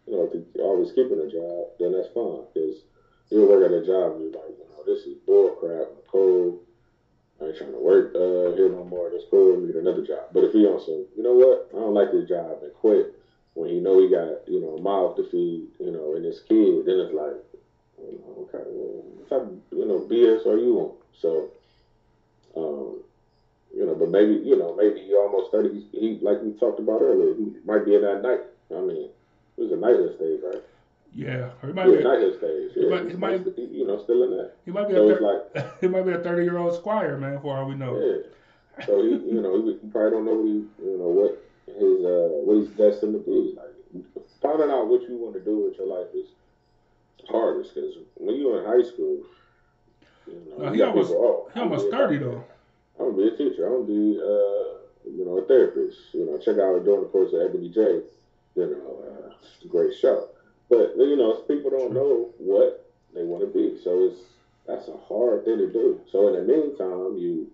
you know, if you always keeping a job, then that's fine. Because you work at a job and you're like, you know, this is bull crap, cold, I ain't trying to work uh, here no more, that's cool, need another job. But if he some, you know what, I don't like this job and quit when he know he got, you know, a mouth to feed, you know, and his kid, then it's like, you know, okay, well, what type of, you know, BS are you on? So, um, maybe, you know, maybe he almost 30, he, he like we talked about earlier, he might be in that knight. I mean, it was a nightless stage, right? Yeah, or he might Yeah, be. stage. he might- he might- still- you know, still in that. He might be So a thir- like, *laughs* he might be a thirty year old squire, man. For all we know. yeah. So he, you know, he, he probably don't know what he, you know, what his, uh, what he's destined to be. Like finding out what you want to do with your life is hardest because when you're in high school, you know, No, he almost- oh, He I'm almost thirty a- I'm gonna be a teacher. I'm gonna be, uh, you know, a therapist. You know, check out during the course of Ebony J. You know, uh, great show. But you know, people don't know what they want to be, so it's that's a hard thing to do. So in the meantime, you,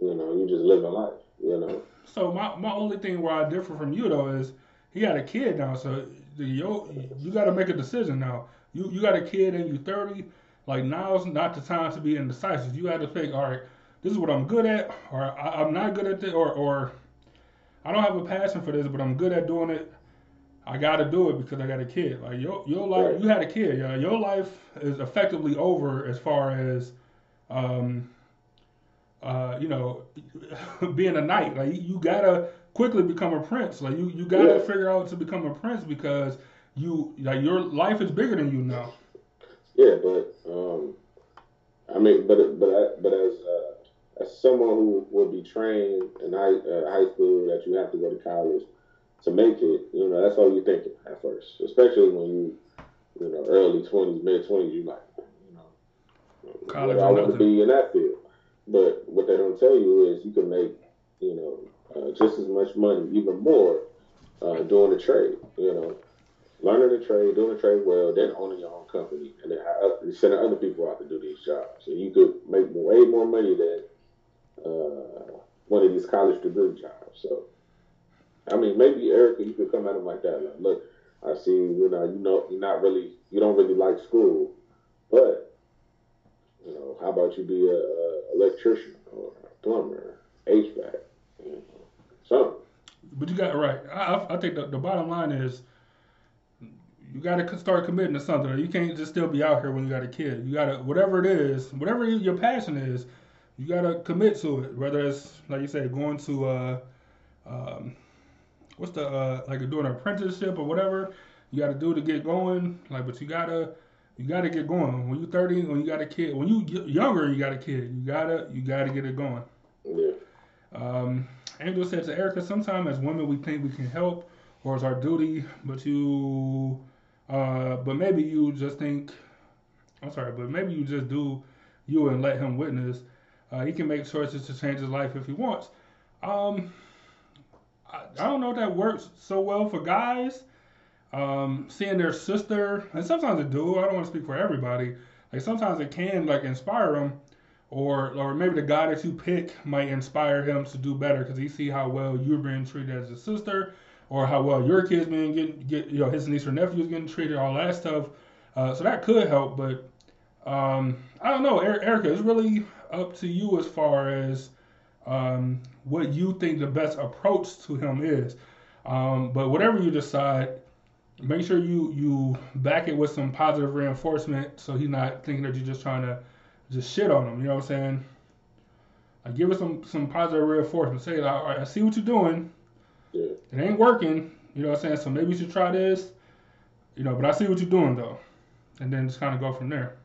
you know, you just live a life. You know, So my, my only thing where I differ from you though is he got a kid now, so the, yo, you got to make a decision now. You you got a kid and you thirty. Like now's not the time to be indecisive. You got to think, all right, this is what I'm good at, or I, I'm not good at this, or or I don't have a passion for this, but I'm good at doing it. I got to do it because I got a kid. Like your your life, you had a kid. Yeah, your life is effectively over as far as, um, uh, you know, *laughs* being a knight. Like you gotta quickly become a prince. Like you you gotta Yeah. figure out to become a prince because you like your life is bigger than you now. yeah. But um, I mean, but but I, but as uh, as someone who will be trained in high uh, high school that you have to go to college to make it, you know, that's all you're thinking at first, especially when you, you know, early twenties, mid twenties, you like, you know, College I want to be in that field. But what they don't tell you is you can make, you know, uh, just as much money, even more, uh, doing the trade. You know, learning the trade, doing the trade well, then owning your own company, and then sending other people out to do these jobs. And you could make way more money than uh, one of these college degree jobs. So, I mean, maybe Erica, you could come at him like that. Like, look, I see, you know, you know, you're not really, you don't really like school, but you know, how about you be a, a electrician or a plumber, HVAC, you know, something. But you got right. I, I- I think the, the bottom line is you got to start committing to something. You can't just still be out here when you got a kid. You got to whatever it is, whatever your passion is, you got to commit to it. Whether it's like you said, going to uh, um, what's the uh, like doing an apprenticeship or whatever you got to do to get going. Like, but you gotta you gotta get going. When you're thirty, when you got a kid, when you get younger, you got a kid. You gotta you gotta get it going. Yeah. Um, Angel said to Erica, sometimes as women we think we can help or it's our duty, but you, uh, but maybe you just think, I'm sorry, but maybe you just do you and let him witness. Uh, he can make choices to change his life if he wants. Um, I, I don't know if that works so well for guys. Um, seeing their sister, and sometimes it do. I don't want to speak for everybody. Like sometimes it can like inspire them or or maybe the guy that you pick might inspire him to do better because he see how well you're being treated as a sister, or how well your kids being getting get you know his niece or nephews getting treated, all that stuff. Uh, so that could help, but um, I don't know, Er- Erica. It's really up to you as far as um, what you think the best approach to him is. Um, but whatever you decide, make sure you you back it with some positive reinforcement, so he's not thinking that you're just trying to just shit on him. You know what I'm saying? Like give it some some positive reinforcement. Say, like, all right, I see what you're doing. Yeah. It ain't working. You know what I'm saying? So maybe you should try this. You know, but I see what you're doing though, and then just kind of go from there.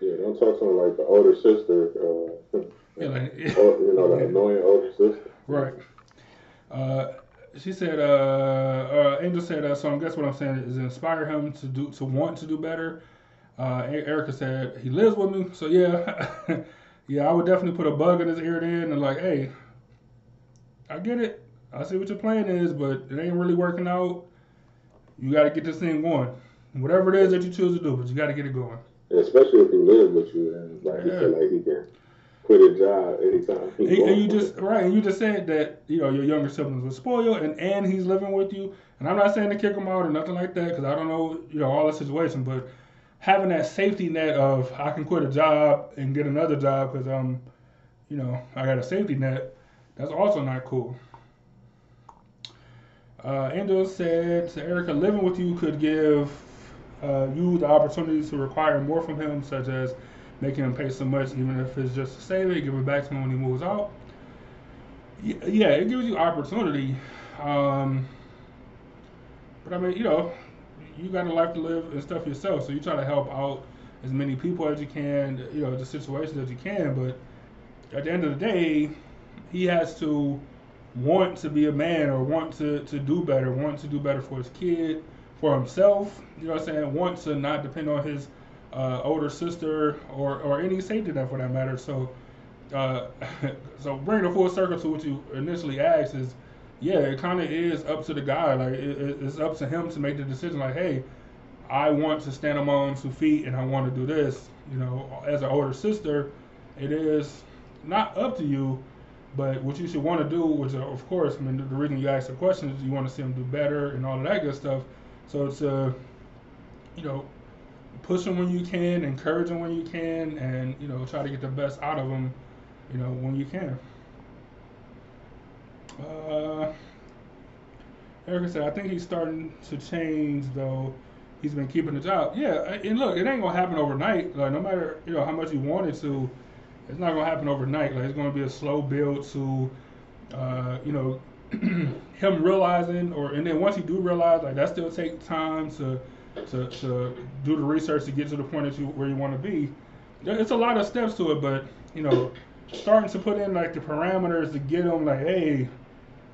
Yeah, don't talk to him like the older sister, uh, *laughs* Yeah, like, or, you know, the annoying older sister. Right. Uh, she said, uh, uh, Angel said, uh, so I guess what I'm saying is inspire him to do, to want to do better. Uh, Erica said, he lives with me. So yeah, *laughs* yeah, I would definitely put a bug in his ear then and like, hey, I get it. I see what your plan is, but it ain't really working out. You got to get this thing going. whatever it is that you choose to do, but you got to get it going. And especially if he lives with you and like he Yeah. feel like he can quit his job anytime. he And, and you just right, and you just said that you know your younger siblings were spoiled, and and he's living with you. And I'm not saying to kick him out or nothing like that, because I don't know you know all the situation, but having that safety net of I can quit a job and get another job because um you know I got a safety net. That's also not cool. Uh, Angel said to Erica, living with you could give uh, you the opportunity to require more from him, such as making him pay so much, even if it's just to save it, give it back to him when he moves out. Yeah, it gives you opportunity. Um, but I mean, you know, you got a life to live and stuff yourself, so you try to help out as many people as you can, you know, the situations as you can. But at the end of the day, he has to want to be a man or want to, to do better, want to do better for his kid, for himself, you know what I'm saying, want to not depend on his uh, older sister or, or any safety net for that matter. So, uh, *laughs* so bring the full circle to what you initially asked is, yeah, it kind of is up to the guy. Like it, it- it's up to him to make the decision. Like, hey, I want to stand on my own two feet and I want to do this. You know, as an older sister, it is not up to you, but what you should want to do, which of course, I mean, the, the reason you ask the question is you want to see him do better and all of that good stuff. So it's uh, you know, push them when you can, encourage them when you can, and you know, try to get the best out of them, you know, when you can. Uh, Erica said, I think he's starting to change though. He's been keeping the job. Yeah, and look, it ain't gonna happen overnight. Like no matter you know how much you want it to, it's not gonna happen overnight. Like it's gonna be a slow build to, uh, you know, *clears throat* him realizing, or and then once you do realize, like that still takes time to, to to do the research to get to the point that you where you want to be. It's a lot of steps to it, but you know, starting to put in like the parameters to get them like, hey,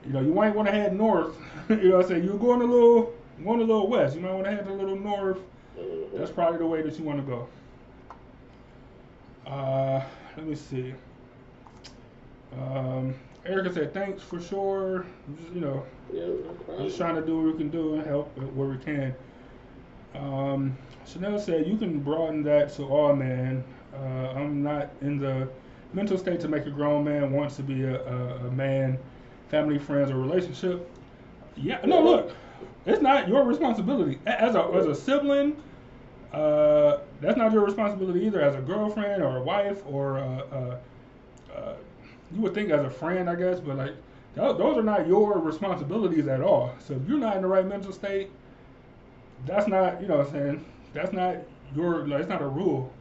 you know, you might want to head north. *laughs* you know, I'm saying you're going a little, going a little west. You might want to head a little north. That's probably the way that you want to go. Uh, let me see. Um, Erica said, "Thanks for sure. Just, you know, Yeah, no I'm just trying to do what we can do and help where we can." Um, Chanel said, "You can broaden that to all men. Uh, I'm not in the mental state to make a grown man wants to be a, a, a man, family, friends, or relationship. Yeah, no, look, it's not your responsibility as a as a sibling. Uh, that's not your responsibility either. As a girlfriend or a wife or uh, uh, uh, you would think as a friend, I guess, but like tho- those are not your responsibilities at all. So if you're not in the right mental state, that's not you know what I'm saying. That's not your like it's not a rule.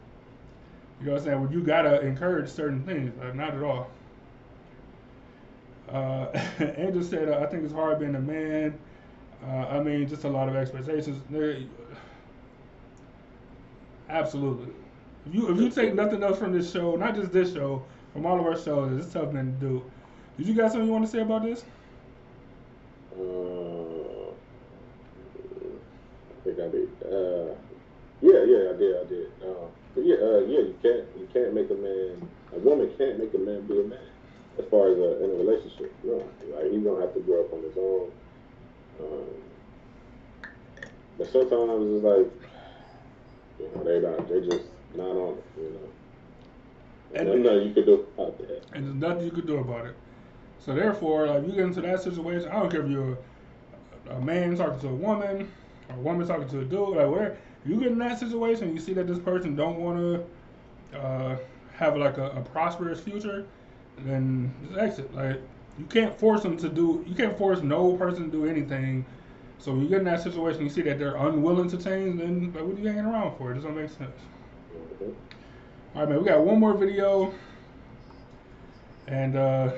You know what I'm saying? Well, you gotta encourage certain things. Like, not at all. Uh, *laughs* Angel said, "I think it's hard being a man. Uh, I mean, just a lot of expectations. Absolutely. If you if you take nothing else from this show, not just this show, from all of our shows, it's a tough thing to do. Did you got something you want to say about this? Uh, I think I did. Uh, yeah, yeah, I did, I did. Uh, but yeah, uh, yeah, you can't, you can't make a man, a woman can't make a man be a man. As far as uh, in a relationship, no, like he's gonna have to grow up on his own. Um, but sometimes it's like, you know, they not, they just not on it, you know. And there's nothing you can do about that. and there's nothing you could do about it. So therefore, like you get into that situation, I don't care if you're a, a man talking to a woman, or a woman talking to a dude, like where you get in that situation, you see that this person don't want to uh, have like a, a prosperous future, then just exit. Like you can't force them to do, you can't force no person to do anything. So when you get in that situation, you see that they're unwilling to change, then like what are you hanging around for? It doesn't make sense. All right, man. We got one more video, and uh,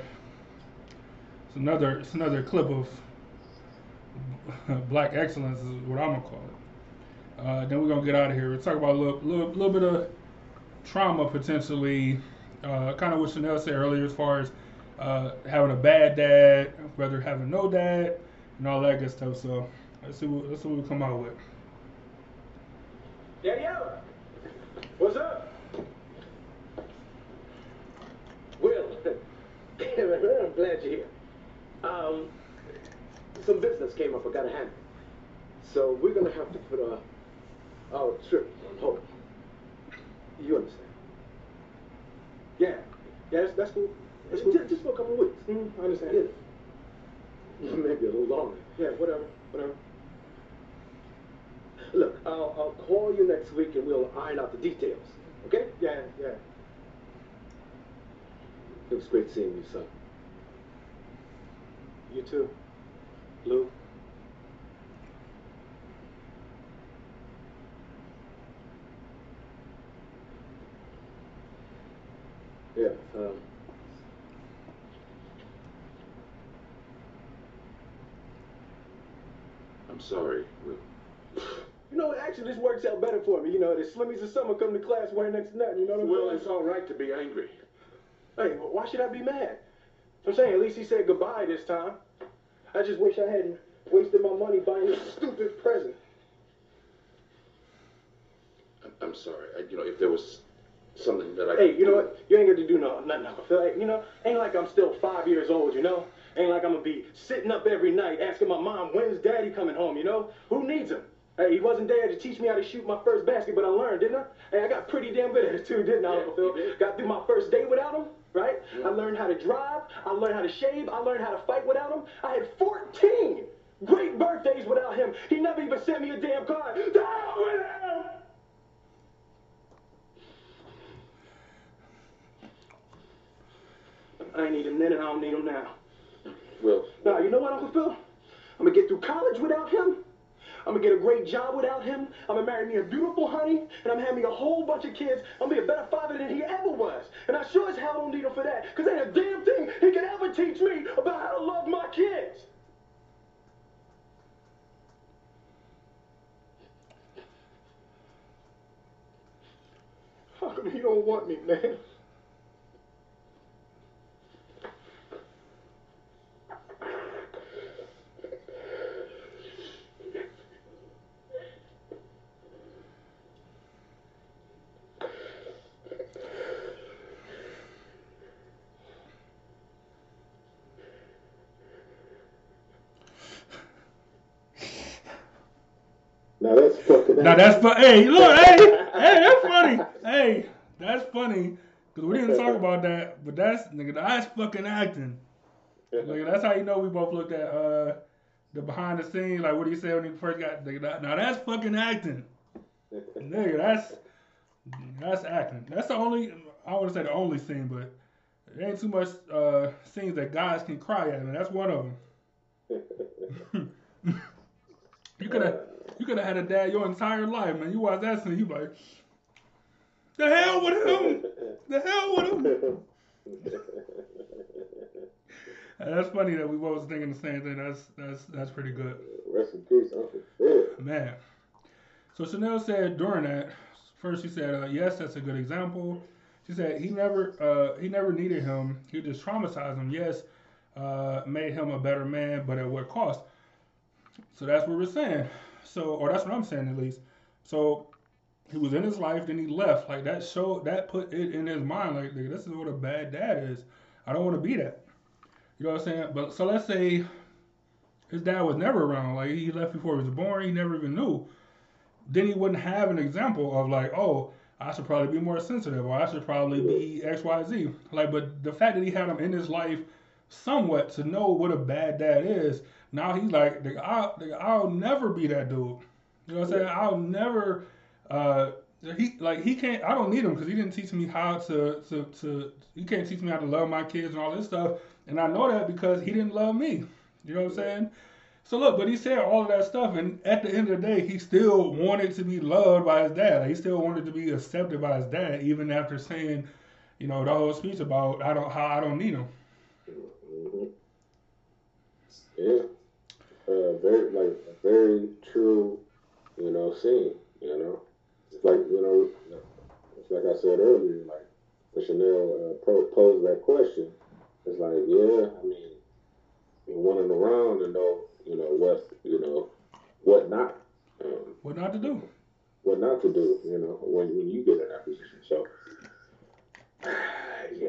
it's another it's another clip of *laughs* black excellence is what I'm gonna call it. Uh, then we're gonna get out of here. We'll talk about a little little, little bit of trauma potentially, uh, kind of what Chanel said earlier as far as uh, having a bad dad, whether having no dad, and all that good stuff. So let's see what let's see what we come out with. Daniela, what's up? Well, *laughs* I'm glad you're here. Um, some business came up I gotta handle. So we're gonna have to put a Oh, sure. Hold. You understand? Yeah. Yeah, that's, that's cool. That's cool. Just, just for a couple of weeks. Mm-hmm. I understand. Yeah. *laughs* Maybe a little longer. Yeah, whatever. Whatever. Look, I'll, I'll call you next week and we'll iron out the details. Okay? Yeah, yeah. It was great seeing you, son. You too. Lou. Yeah, um, I'm sorry, Will. You know, actually, this works out better for me. You know, the Slimmies of summer come to class wearing next to nothing. You know what I'm saying? it's all right to be angry. Hey, why should I be mad? I'm saying at least he said goodbye this time. I just wish I hadn't wasted my money buying this stupid present. I'm, sorry. I, you know, if there was something that I Hey, you know what? You ain't got to do no, nothing. I feel like, you know, ain't like I'm still five years old, you know? Ain't like I'm gonna be sitting up every night asking my mom, when's daddy coming home, you know? Who needs him? Hey, he wasn't there to teach me how to shoot my first basket, but I learned, didn't I? Hey, I got pretty damn good at it too, didn't I, Yeah, Uncle Phil? Got through my first day without him, right? I learned how to drive. I learned how to shave. I learned how to fight without him. I had 14 great birthdays without him. He never even sent me a damn card. Hell with him! I ain't need him then and I don't need him now. Will. Now, you know what, Uncle Phil? I'm gonna get through college without him. I'm gonna get a great job without him. I'm gonna marry me a beautiful honey, and I'm me a whole bunch of kids. I'm gonna be a better father than he ever was. And I sure as hell don't need him for that, because ain't a damn thing he can ever teach me about how to love my kids. How come you don't want me, man? Now that's fucking. Now that's fu- Hey, look, hey, hey, that's funny. *laughs* Hey, that's funny because we didn't talk about that, but that's nigga, that's fucking acting. Nigga, that's how you know we both looked at uh the behind the scenes, like what do you say when he first got. Nigga, that, now that's fucking acting. Nigga, that's that's acting. That's the only I want to say the only scene, but there ain't too much uh scenes that guys can cry at, and that's one of them. *laughs* you could have you could have had a dad your entire life, man. You watch that scene, you like, the hell with him, the hell with him. *laughs* That's funny that we both was thinking the same thing. That's that's that's pretty good. Rest in peace, Uncle Phil. Man. So Chanel said during that, first she said, uh, yes, that's a good example. She said he never uh, he never needed him. He just traumatized him. Yes, uh, made him a better man, but at what cost? So that's what we're saying. So, or that's what I'm saying at least. So he was in his life, then he left. Like that showed that put it in his mind. Like this is what a bad dad is. I don't want to be that. You know what I'm saying? But so let's say his dad was never around. Like he left before he was born. He never even knew. Then he wouldn't have an example of like, oh, I should probably be more sensitive, or I should probably be X, Y, Z. Like, but the fact that he had him in his life somewhat to know what a bad dad is. Now he's like, I'll, I'll never be that dude. You know what I'm saying? I'll never. Uh, he like he can't. I don't need him because he didn't teach me how to to to. He can't teach me how to love my kids and all this stuff. And I know that because he didn't love me. You know what I'm saying? So look, but he said all of that stuff, and at the end of the day, he still wanted to be loved by his dad. Like, he still wanted to be accepted by his dad, even after saying, you know, the whole speech about I don't how I don't need him. Hmm Yeah. Uh, very like a very true, you know, scene. You know, it's like you know, it's like I said earlier. Like when Chanel uh, posed that question, it's like, yeah, I mean, you're running around and know, you know what, you know, what not, um, What not to do? what not to do. You know, when when you get in that position. So, *sighs* yeah.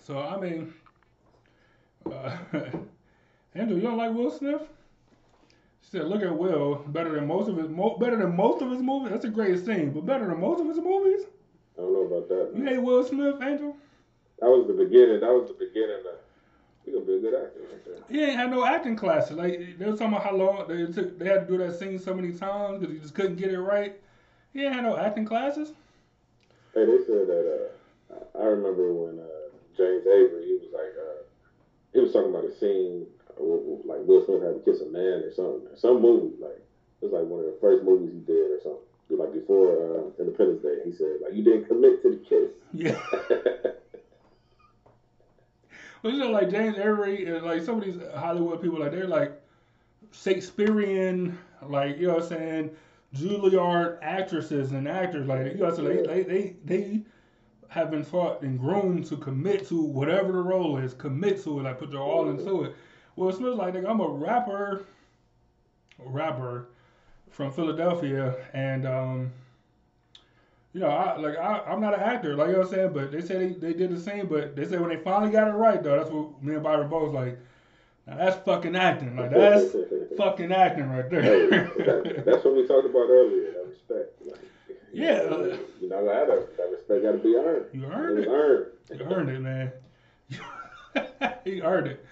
So I mean, uh, *laughs* Andrew, you don't like Will Smith? She said, "Look at Will. Better than most of his, mo- better than most of his movies. That's a great scene, but better than most of his movies. I don't know about that. You hate Will Smith, Angel? That was the beginning. That was the beginning. Of, he gonna be a good actor right there. He ain't had no acting classes. Like they were talking about how long they took. They had to do that scene so many times because he just couldn't get it right. He ain't had no acting classes. Hey, they said that. Uh, I remember when uh, James Avery, he was like, uh, he was talking about a scene uh, like Will Smith had to kiss a man or something, some movie. Like it was like one of the first movies he did or something. Like before uh, Independence Day, he said like you didn't commit to the kiss. Yeah. *laughs* But you know, like James Avery and like some of these Hollywood people, like they're like Shakespearean, like you know what I'm saying, Juilliard actresses and actors, like you know I'm saying, they, they they they have been taught and groomed to commit to whatever the role is, commit to it, like put your all into it. Well, Smith's like, nigga, I'm a rapper, rapper from Philadelphia, and um, you know, I like I, I'm not an actor, like you know what I'm saying, but they said they, they did the same, but they said when they finally got it right though, that's what me and Byron both like. Now that's fucking acting, like that's *laughs* fucking acting right there. that's what we talked about earlier. That respect. Like, Yeah. know, you know that that respect got to be earned. you earned It earned. You earned it, man. *laughs* you earned it.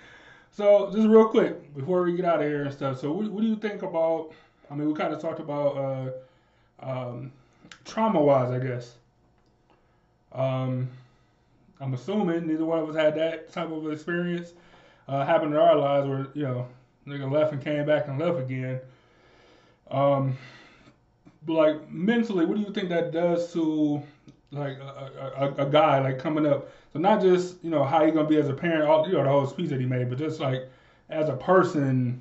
So just real quick before we get out of here and stuff. So what, what do you think about? I mean, we kind of talked about uh, um, trauma-wise, I guess. Um, I'm assuming neither one of us had that type of experience uh, happen in our lives, where you know, nigga left and came back and left again. Um, like mentally, what do you think that does to like a, a, a, guy like coming up? So not just you know how he gonna be as a parent, all you know the whole speech that he made, but just like as a person,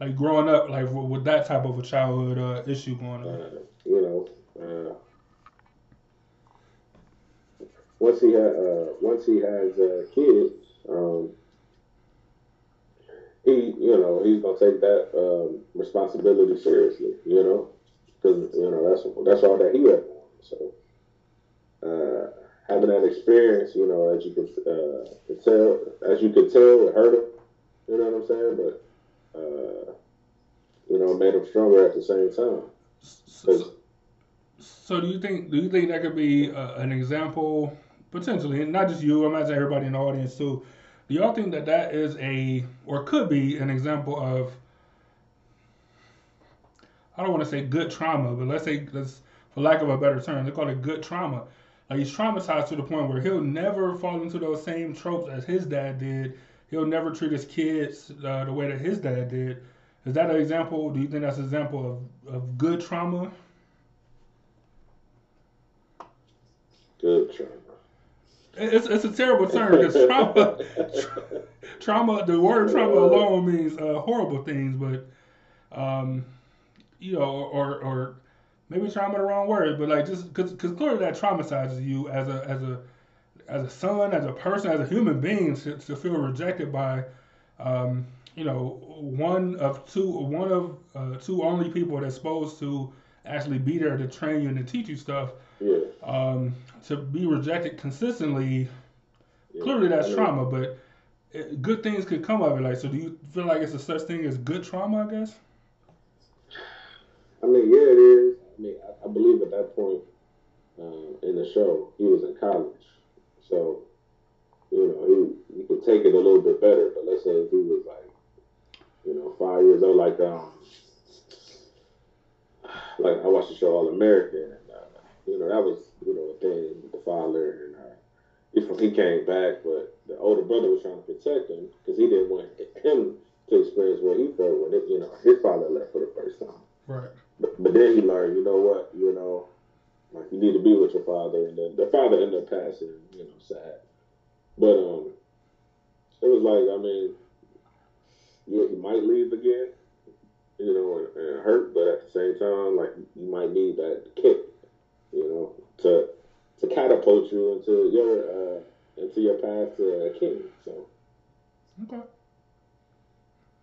like growing up like with, with that type of a childhood uh, issue going on. uh, you know, uh, once he had, uh, once he has kids, um, he, you know, he's gonna take that um, responsibility seriously, you know, because you know that's that's all that he had. So, uh, having that experience, you know, as you could, uh, could tell, as you could tell, it hurt him. You know what I'm saying? But, uh, you know, it made him stronger at the same time. So, so do you think do you think that could be uh, an example potentially, and not just you, I imagine everybody in the audience too. Do y'all think that that is a or could be an example of I don't want to say good trauma, but let's say let's for lack of a better term, they call it good trauma. Like he's traumatized to the point where he'll never fall into those same tropes as his dad did. He'll never treat his kids uh, the way that his dad did. Is that an example? Do you think that's an example of, of good trauma? Good trauma. It's, it's a terrible term because trauma, tra- *laughs* trauma, the word trauma alone means uh, horrible things, but, um, you know, or, or maybe trauma the wrong word, but like just because because clearly that traumatizes you as a, as a, as a son, as a person, as a human being to, to feel rejected by, um, you know, one of two, one of uh, two only people that's supposed to actually be there to train you and to teach you stuff Yeah. um, to be rejected consistently, yeah. clearly that's trauma, but it, good things could come of it. Like, so do you feel like it's a such thing as good trauma? I guess. I mean, yeah, it is. I mean, I, I believe at that point um, in the show, he was in college, so you know he he could take it a little bit better. But let's say if he was like, you know, five years old, like um, like I watched the show All American, and uh, you know that was you know a thing with the father, and uh, he he came back, but the older brother was trying to protect him because he didn't want him to experience what he felt when it, you know his father left for the first time. Right. But, then he learned, you know what, you know, like you need to be with your father, and then the father ended up passing, you know, sad. But um, it was like, I mean, he might leave again, you know, and, and hurt, but at the same time, like you might need that kick, you know, to to catapult you into your uh, into your path to a king. So Okay.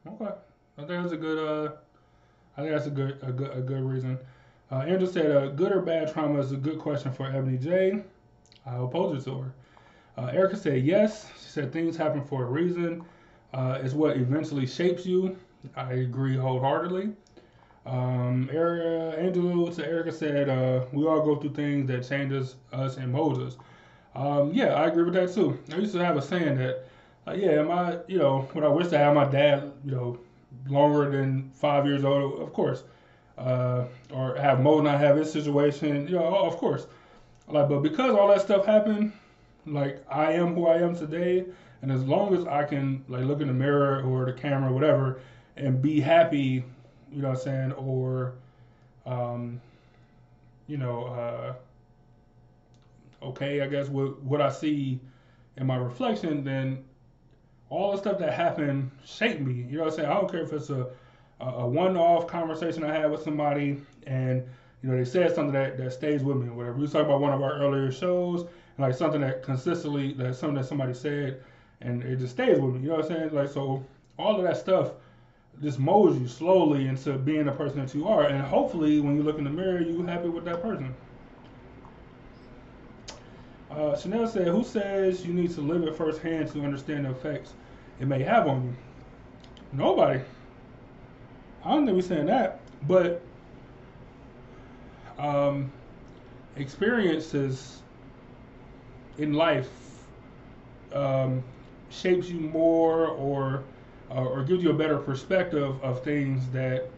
Okay. I think that's a good. Uh, I think that's a good, a good, a good reason. Uh, Andrew said, uh, "Good or bad trauma is a good question for Ebony J." I'll pose it to her. Uh, Erica said, "Yes." She said, "Things happen for a reason. Uh, it's what eventually shapes you. I agree wholeheartedly. Um, Erica, Angela to Erica said, uh, we all go through things that changes us and molds us. Um, yeah, I agree with that too. I used to have a saying that, uh, yeah, my, you know, when I wish to have my dad, you know, longer than five years old, of course, uh, or have Mo not have his situation, you know, of course. Like, but because all that stuff happened, like I am who I am today, and as long as I can like look in the mirror or the camera, or whatever, and be happy, you know what I'm saying, or, um, you know, uh, okay, I guess what what I see in my reflection, then all the stuff that happened shaped me. You know what I'm saying? I don't care if it's a a one-off conversation I had with somebody, and you know they said something that, that stays with me or whatever. We talked about one of our earlier shows, and like something that consistently that something that somebody said, and it just stays with me. You know what I'm saying? Like so, all of that stuff just molds you slowly into being the person that you are, and hopefully when you look in the mirror, you happy with that person. Uh, Chanel said, "Who says you need to live it firsthand to understand the effects it may have on you?" Nobody. I don't think we're saying that, but um, experiences in life um, shapes you more or uh, or gives you a better perspective of things that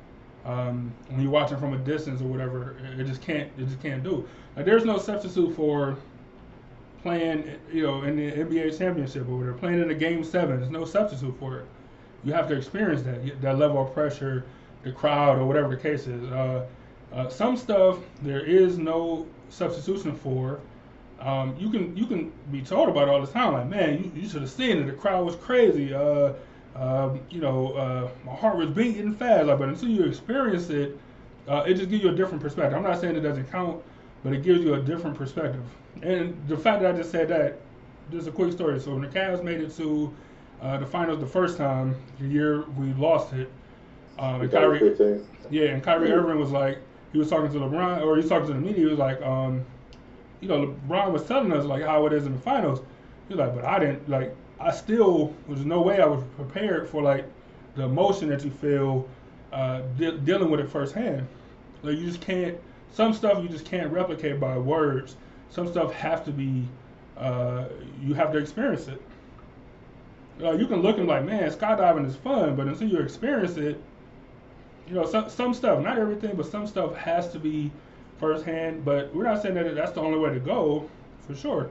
um, when you're watching from a distance or whatever, it just can't it just can't do. Like there's no substitute for playing, you know, in the NBA championship or whatever, playing in a game seven. There's no substitute for it. You have to experience that that level of pressure, the crowd or whatever the case is. Uh, uh, some stuff there is no substitution for. Um, you can you can be told about all the time, like man, you, you should have seen it. The crowd was crazy. Uh, um, you know, uh, my heart was beating fast. Like, but until you experience it, uh, it just gives you a different perspective. I'm not saying it doesn't count, but it gives you a different perspective. And the fact that I just said that, just a quick story. So when the Cavs made it to uh, the finals the first time, the year we lost it, um, and Kyrie, yeah, and Kyrie Irving was like, he was talking to LeBron, or he was talking to the media. He was like, um, you know, LeBron was telling us like how it is in the finals. He was like, but I didn't like. I still there's no way I was prepared for like the emotion that you feel uh, de- dealing with it firsthand. Like you just can't. Some stuff you just can't replicate by words. Some stuff have to be. Uh, you have to experience it. Uh, you can look and like, man, skydiving is fun, but until you experience it, you know, some some stuff, not everything, but some stuff has to be firsthand. But we're not saying that that's the only way to go, for sure.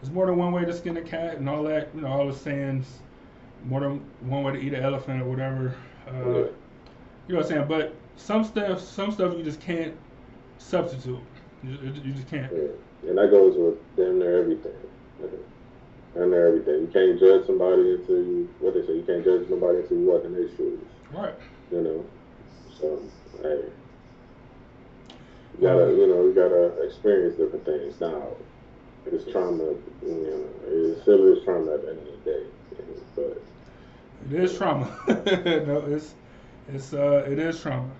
There's more than one way to skin a cat and all that. You know, all the sayings. More than one way to eat an elephant or whatever. Uh, You know what I'm saying? But some stuff, some stuff you just can't substitute. You, you just can't. Yeah. And that goes with damn near everything. Damn near everything. You can't judge somebody until you, what they say, you can't judge nobody until you walk in their shoes. Right. You know? So, hey. You gotta, you know, you gotta experience different things. Now, it's trauma, you know, it still is trauma at the end of the day. But it is trauma. *laughs* no, it's it's uh it is trauma.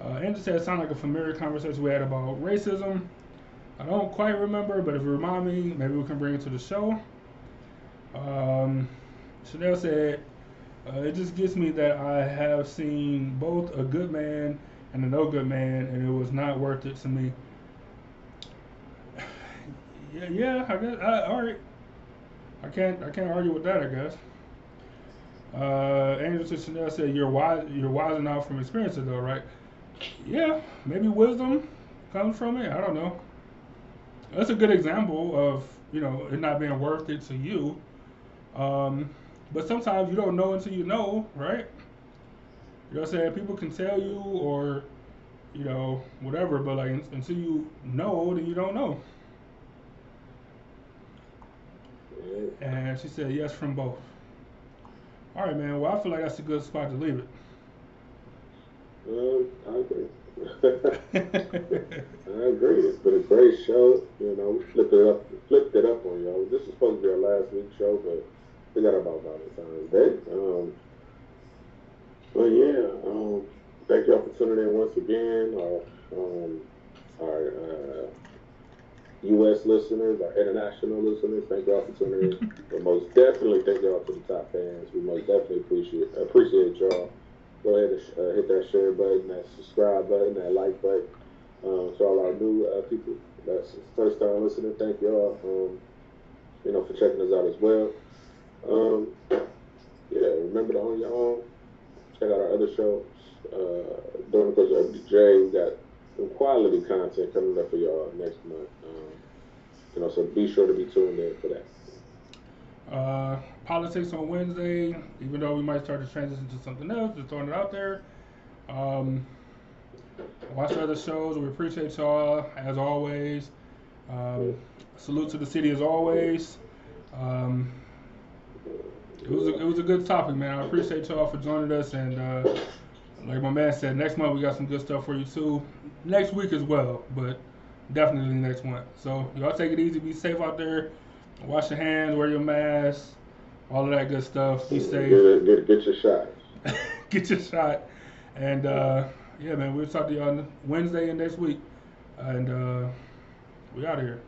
Uh, Andrew said it sounded like a familiar conversation we had about racism. I don't quite remember, but if you remind me, maybe we can bring it to the show. Um, Chanel said, uh, it just gets me that I have seen both a good man and a no good man, and it was not worth it to me. *sighs* yeah, yeah, I guess. I, all right, I can't, I can't argue with that. I guess. Uh, Angel said Chanel said, "You're wise, you're wise enough from experiences, though, right?" Yeah, maybe wisdom comes from it. I don't know. That's a good example of you know it not being worth it to you. Um, but sometimes you don't know until you know, right? You know what I'm saying? People can tell you or, you know, whatever, but like until you know, then you don't know. And she said yes from both. All right, man. Well, I feel like that's a good spot to leave it. Um, I agree. *laughs* I agree. It's been a great show. You know, we flipped it up, flipped it up on y'all. This was supposed to be our last week show, but we got about Valentine's Day. Um, but yeah, um, thank y'all for tuning in once again. Our, um, our uh, U.S. listeners, our international listeners, thank y'all for tuning in. *laughs* but most definitely thank y'all to the top fans. We most definitely appreciate appreciate y'all. Go ahead and uh, hit that share button, that subscribe button, that like button. Um, to all our new uh, people that's first time listening, thank y'all. Um, you know, for checking us out as well. Um, yeah, remember to own your own. Check out our other shows. Uh, the course of FDJ, we got some quality content coming up for y'all next month. Um, you know, so be sure to be tuned in for that. Uh, politics on Wednesday, even though we might start to transition to something else, just throwing it out there. Um, watch the other shows. We appreciate y'all as always. Um, salute to the city as always. Um, it was a, it was a good topic, man. I appreciate y'all for joining us, and uh, like my man said, next month we got some good stuff for you too. Next week as well, but definitely next month. So y'all take it easy, be safe out there. Wash your hands, wear your mask, all of that good stuff. Be safe. Get, get, get your shot. *laughs* get your shot. And uh, yeah, man, we'll talk to you on Wednesday and next week. And uh, we out of here.